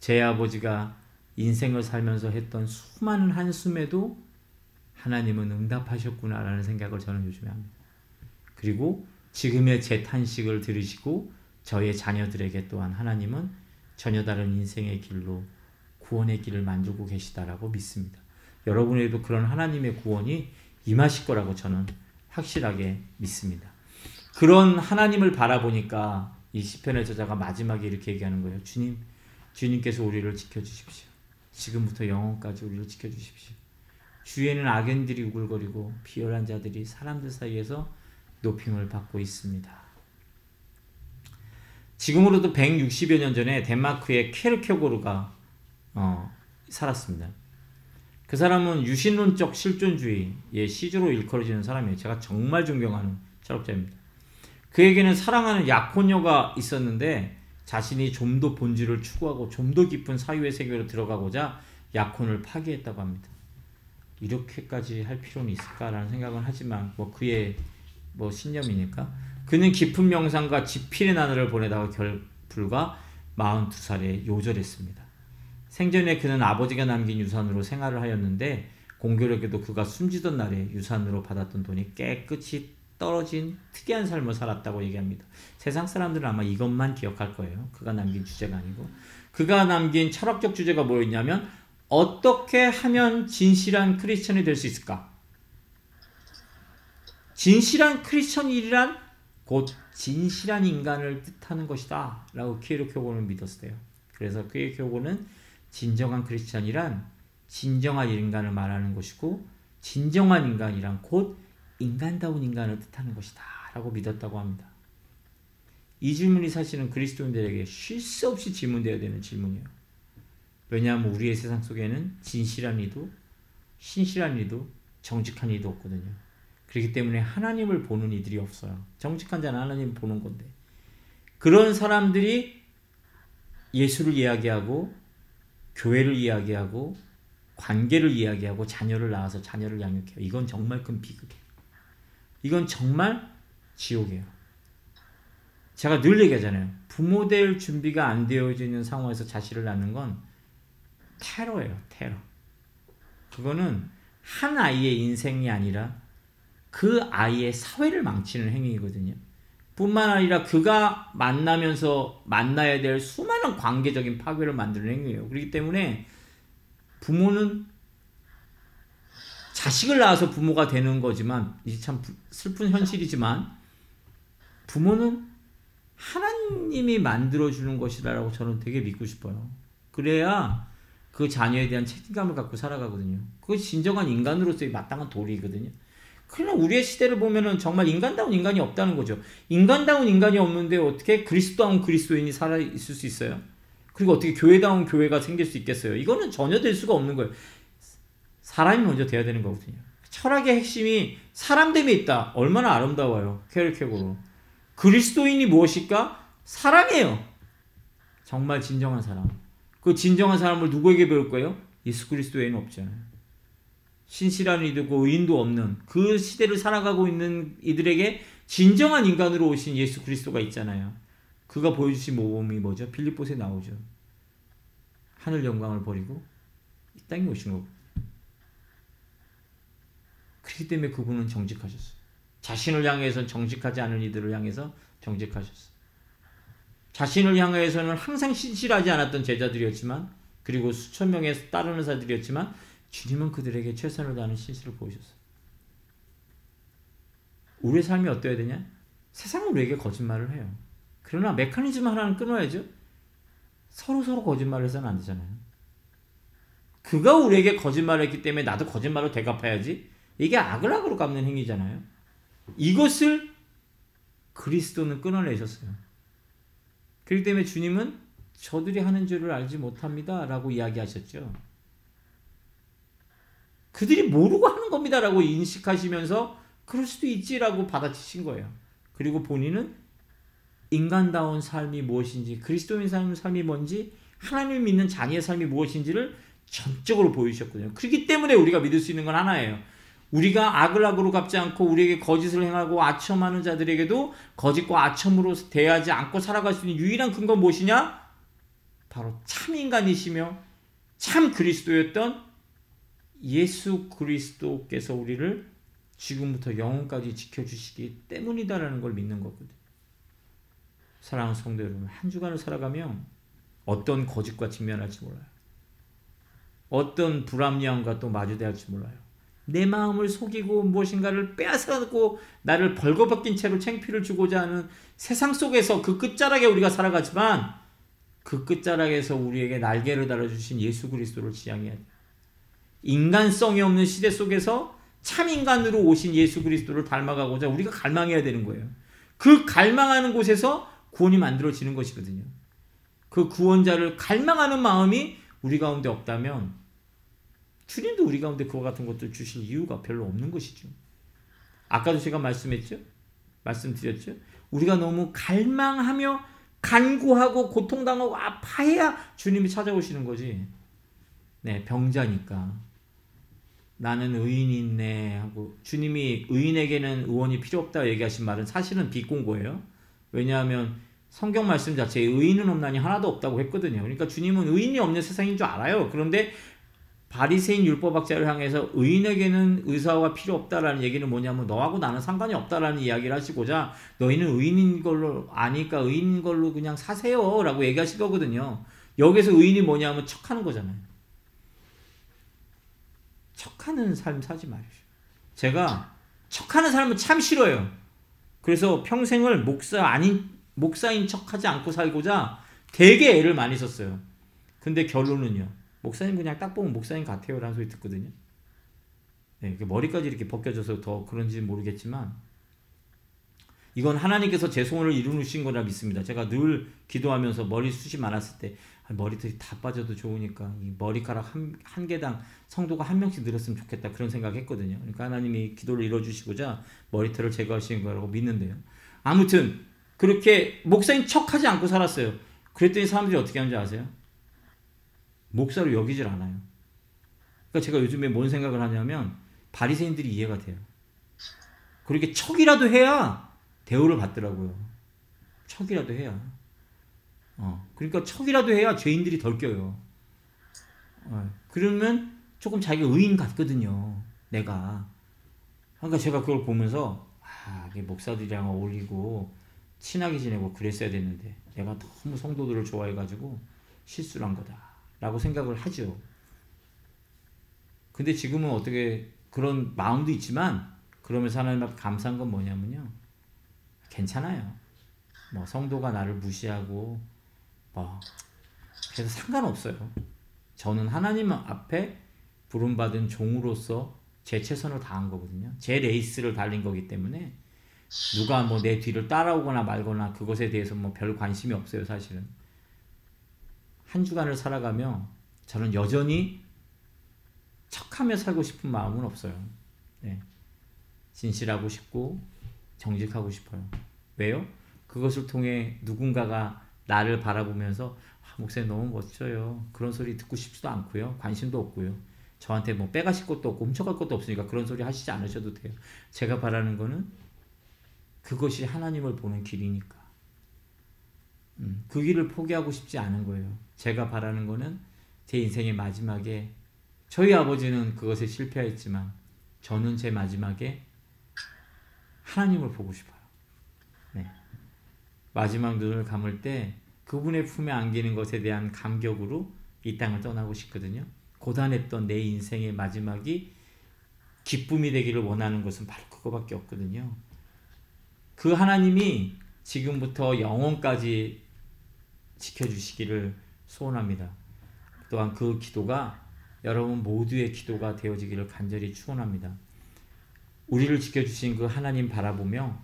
Speaker 1: 제 아버지가 인생을 살면서 했던 수많은 한숨에도 하나님은 응답하셨구나라는 생각을 저는 요즘에 합니다. 그리고 지금의 제 탄식을 들으시고 저의 자녀들에게 또한 하나님은 전혀 다른 인생의 길로 구원의 길을 만들고 계시다라고 믿습니다. 여러분에도 그런 하나님의 구원이 임하실 거라고 저는 확실하게 믿습니다. 그런 하나님을 바라보니까 이 시편의 저자가 마지막에 이렇게 얘기하는 거예요. 주님, 주님께서 우리를 지켜주십시오. 지금부터 영원까지 우리를 지켜주십시오. 주위에는 악인들이 우글거리고 비열한 자들이 사람들 사이에서 높임을 받고 있습니다. 지금으로도 160여 년 전에 덴마크의 케르케고르가 어, 살았습니다. 그 사람은 유신론적 실존주의의 시조로 일컬어지는 사람이에요. 제가 정말 존경하는 철학자입니다. 그에게는 사랑하는 약혼녀가 있었는데 자신이 좀 더 본질을 추구하고 좀 더 깊은 사유의 세계로 들어가고자 약혼을 파기했다고 합니다. 이렇게까지 할 필요는 있을까라는 생각은 하지만 뭐 그의 뭐 신념이니까 그는 깊은 명상과 지필의 나날을 보내다가 결 불과 42살에 요절했습니다. 생전에 그는 아버지가 남긴 유산으로 생활을 하였는데 공교롭게도 그가 숨지던 날에 유산으로 받았던 돈이 깨끗이 떨어진 특이한 삶을 살았다고 얘기합니다. 세상 사람들은 아마 이것만 기억할 거예요. 그가 남긴 주제가 아니고 그가 남긴 철학적 주제가 뭐였냐면 어떻게 하면 진실한 크리스천이 될 수 있을까? 진실한 크리스천이란 곧 진실한 인간을 뜻하는 것이다. 라고 키에르케고는 믿었어요. 그래서 키에르케고는 진정한 크리스천이란 진정한 인간을 말하는 것이고 진정한 인간이란 곧 인간다운 인간을 뜻하는 것이다. 라고 믿었다고 합니다. 이 질문이 사실은 그리스도인들에게 쉴수 없이 질문되어야 되는 질문이에요. 왜냐하면 우리의 세상 속에는 진실한 이도, 신실한 이도, 정직한 이도 없거든요. 그렇기 때문에 하나님을 보는 이들이 없어요. 정직한 자는 하나님을 보는 건데. 그런 사람들이 예수를 이야기하고, 교회를 이야기하고, 관계를 이야기하고, 자녀를 낳아서 자녀를 양육해요. 이건 정말 큰 비극이에요. 이건 정말 지옥이에요. 제가 늘 얘기하잖아요. 부모 될 준비가 안 되어지는 상황에서 자식을 낳는 건 테러예요, 테러. 그거는 한 아이의 인생이 아니라 그 아이의 사회를 망치는 행위거든요. 뿐만 아니라 그가 만나면서 만나야 될 수많은 관계적인 파괴를 만드는 행위예요. 그렇기 때문에 부모는 자식을 낳아서 부모가 되는 거지만 이게 참 슬픈 현실이지만 부모는 하나님이 만들어 주는 것이라고 저는 되게 믿고 싶어요. 그래야 그 자녀에 대한 책임감을 갖고 살아가거든요. 그것이 진정한 인간으로서의 마땅한 도리거든요. 그러나 우리의 시대를 보면은 정말 인간다운 인간이 없다는 거죠. 인간다운 인간이 없는데 어떻게 그리스도다운 그리스도인이 살아 있을 수 있어요? 그리고 어떻게 교회다운 교회가 생길 수 있겠어요? 이거는 전혀 될 수가 없는 거예요. 사람이 먼저 돼야 되는 거거든요. 철학의 핵심이 사람됨에 있다. 얼마나 아름다워요. 캐릭터로. 그리스도인이 무엇일까? 사랑이에요. 정말 진정한 사람. 그 진정한 사람을 누구에게 배울 거예요? 예수 그리스도 외에는 없잖아요. 신실한 이들고 의인도 없는 그 시대를 살아가고 있는 이들에게 진정한 인간으로 오신 예수 그리스도가 있잖아요. 그가 보여주신 모범이 뭐죠? 빌립보에 나오죠. 하늘 영광을 버리고 이 땅에 오신 거고. 그렇기 때문에 그분은 정직하셨어요. 자신을 향해서 정직하지 않은 이들을 향해서 정직하셨어요. 자신을 향해서는 항상 신실하지 않았던 제자들이었지만 그리고 수천 명의 따르는 자들이었지만 주님은 그들에게 최선을 다하는 신실을 보이셨어요. 우리의 삶이 어떠해야 되냐? 세상은 우리에게 거짓말을 해요. 그러나 메커니즘 하나는 끊어야죠. 서로 서로 거짓말을 해서는 안 되잖아요. 그가 우리에게 거짓말을 했기 때문에 나도 거짓말로 대갚아야지. 이게 악을 악으로 갚는 행위잖아요. 이것을 그리스도는 끊어내셨어요. 그렇기 때문에 주님은 저들이 하는 줄을 알지 못합니다. 라고 이야기하셨죠. 그들이 모르고 하는 겁니다. 라고 인식하시면서 그럴 수도 있지라고 받아치신 거예요. 그리고 본인은 인간다운 삶이 무엇인지, 그리스도인 삶이 뭔지, 하나님을 믿는 자기의 삶이 무엇인지를 전적으로 보여주셨거든요. 그렇기 때문에 우리가 믿을 수 있는 건 하나예요. 우리가 악을 악으로 갚지 않고 우리에게 거짓을 행하고 아첨하는 자들에게도 거짓과 아첨으로 대하지 않고 살아갈 수 있는 유일한 근거 무엇이냐? 바로 참 인간이시며 참 그리스도였던 예수 그리스도께서 우리를 지금부터 영원까지 지켜주시기 때문이다라는 걸 믿는 거거든. 사랑하는 성도 여러분, 한 주간을 살아가면 어떤 거짓과 직면할지 몰라요. 어떤 불합리함과 또 마주대할지 몰라요. 내 마음을 속이고 무엇인가를 빼앗아고 나를 벌거벗긴 채로 챙피를 주고자 하는 세상 속에서 그 끝자락에 우리가 살아가지만 그 끝자락에서 우리에게 날개를 달아주신 예수 그리스도를 지향해야 돼. 인간성이 없는 시대 속에서 참 인간으로 오신 예수 그리스도를 닮아가고자 우리가 갈망해야 되는 거예요. 그 갈망하는 곳에서 구원이 만들어지는 것이거든요. 그 구원자를 갈망하는 마음이 우리 가운데 없다면 주님도 우리 가운데 그와 같은 것들 주실 이유가 별로 없는 것이죠. 아까도 제가 말씀했죠? 말씀드렸죠? 우리가 너무 갈망하며 간구하고 고통당하고 아파해야 주님이 찾아오시는 거지. 네, 병자니까. 나는 의인이 있네 하고 주님이 의인에게는 의원이 필요 없다 얘기하신 말은 사실은 비공고예요. 왜냐하면 성경 말씀 자체에 의인은 없나니 하나도 없다고 했거든요. 그러니까 주님은 의인이 없는 세상인 줄 알아요. 그런데 바리새인 율법학자를 향해서 의인에게는 의사가 필요 없다라는 얘기는 뭐냐면 너하고 나는 상관이 없다라는 이야기를 하시고자 너희는 의인인 걸로 아니까 의인인 걸로 그냥 사세요라고 얘기하실 거거든요. 여기서 의인이 뭐냐면 척하는 거잖아요. 척하는 삶 사지 마십시오. 제가 척하는 사람은 참 싫어요. 그래서 평생을 목사 아닌 목사인 척하지 않고 살고자 되게 애를 많이 썼어요. 근데 결론은요. 목사님 그냥 딱 보면 목사님 같아요 라는 소리 듣거든요. 네, 머리까지 이렇게 벗겨져서 더 그런지 모르겠지만 이건 하나님께서 제 소원을 이루신 거라 믿습니다. 제가 늘 기도하면서 머리 숱이 많았을 때 아, 머리털이 다 빠져도 좋으니까 이 머리카락 한, 한 개당 성도가 한 명씩 늘었으면 좋겠다 그런 생각했거든요. 그러니까 하나님이 기도를 이뤄주시고자 머리털을 제거하시는 거라고 믿는데요. 아무튼 그렇게 목사인 척하지 않고 살았어요. 그랬더니 사람들이 어떻게 하는지 아세요? 목사로 여기질 않아요. 그러니까 제가 요즘에 뭔 생각을 하냐면 바리새인들이 이해가 돼요. 그렇게 척이라도 해야 대우를 받더라고요. 척이라도 해야. 어, 그러니까 척이라도 해야 죄인들이 덜 껴요. 어, 그러면 조금 자기가 의인 같거든요. 내가. 그러니까 제가 그걸 보면서 아, 목사들이랑 어울리고 친하게 지내고 그랬어야 됐는데 내가 너무 성도들을 좋아해가지고 실수를 한 거다. 라고 생각을 하죠. 근데 지금은 어떻게 그런 마음도 있지만 그러면서 하나님 앞에 감사한 건 뭐냐면요. 괜찮아요. 뭐 성도가 나를 무시하고 뭐 그래서 상관없어요. 저는 하나님 앞에 부름받은 종으로서 제 최선을 다한 거거든요. 제 레이스를 달린 거기 때문에 누가 뭐 내 뒤를 따라오거나 말거나 그것에 대해서 뭐 별 관심이 없어요, 사실은. 한 주간을 살아가며 저는 여전히 척하며 살고 싶은 마음은 없어요. 네. 진실하고 싶고 정직하고 싶어요. 왜요? 그것을 통해 누군가가 나를 바라보면서 아, 목사님 너무 멋져요. 그런 소리 듣고 싶지도 않고요. 관심도 없고요. 저한테 뭐 빼가실 것도 없고 훔쳐갈 것도 없으니까 그런 소리 하시지 않으셔도 돼요. 제가 바라는 거는 그것이 하나님을 보는 길이니까. 음, 그 길을 포기하고 싶지 않은 거예요. 제가 바라는 거는 제 인생의 마지막에 저희 아버지는 그것에 실패했지만 저는 제 마지막에 하나님을 보고 싶어요. 네. 마지막 눈을 감을 때 그분의 품에 안기는 것에 대한 감격으로 이 땅을 떠나고 싶거든요. 고단했던 내 인생의 마지막이 기쁨이 되기를 원하는 것은 바로 그거밖에 없거든요. 그 하나님이 지금부터 영원까지 지켜주시기를 소원합니다. 또한 그 기도가 여러분 모두의 기도가 되어지기를 간절히 축원합니다. 우리를 지켜주신 그 하나님 바라보며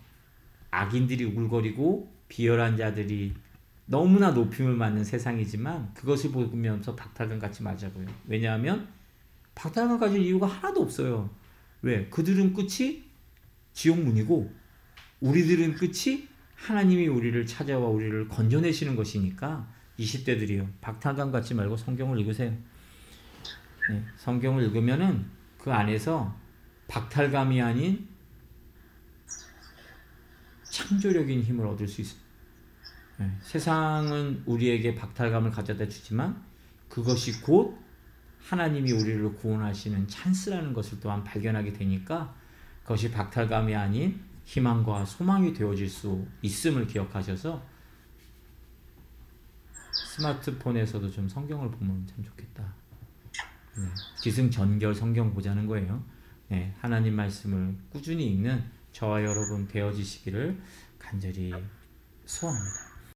Speaker 1: 악인들이 우글거리고 비열한 자들이 너무나 높임을 받는 세상이지만 그것을 보면서 박탈감 같이 맞아보여. 왜냐하면 박탈감 가질 이유가 하나도 없어요. 왜? 그들은 끝이 지옥문이고 우리들은 끝이 하나님이 우리를 찾아와 우리를 건져내시는 것이니까 20대들이요. 박탈감 갖지 말고 성경을 읽으세요. 네, 성경을 읽으면은 그 안에서 박탈감이 아닌 창조력인 힘을 얻을 수 있습니다. 네, 세상은 우리에게 박탈감을 가져다 주지만 그것이 곧 하나님이 우리를 구원하시는 찬스라는 것을 또한 발견하게 되니까 그것이 박탈감이 아닌 희망과 소망이 되어질 수 있음을 기억하셔서 스마트폰에서도 좀 성경을 보면 참 좋겠다. 네, 기승전결 성경 보자는 거예요. 네, 하나님 말씀을 꾸준히 읽는 저와 여러분 되어지시기를 간절히 소원합니다.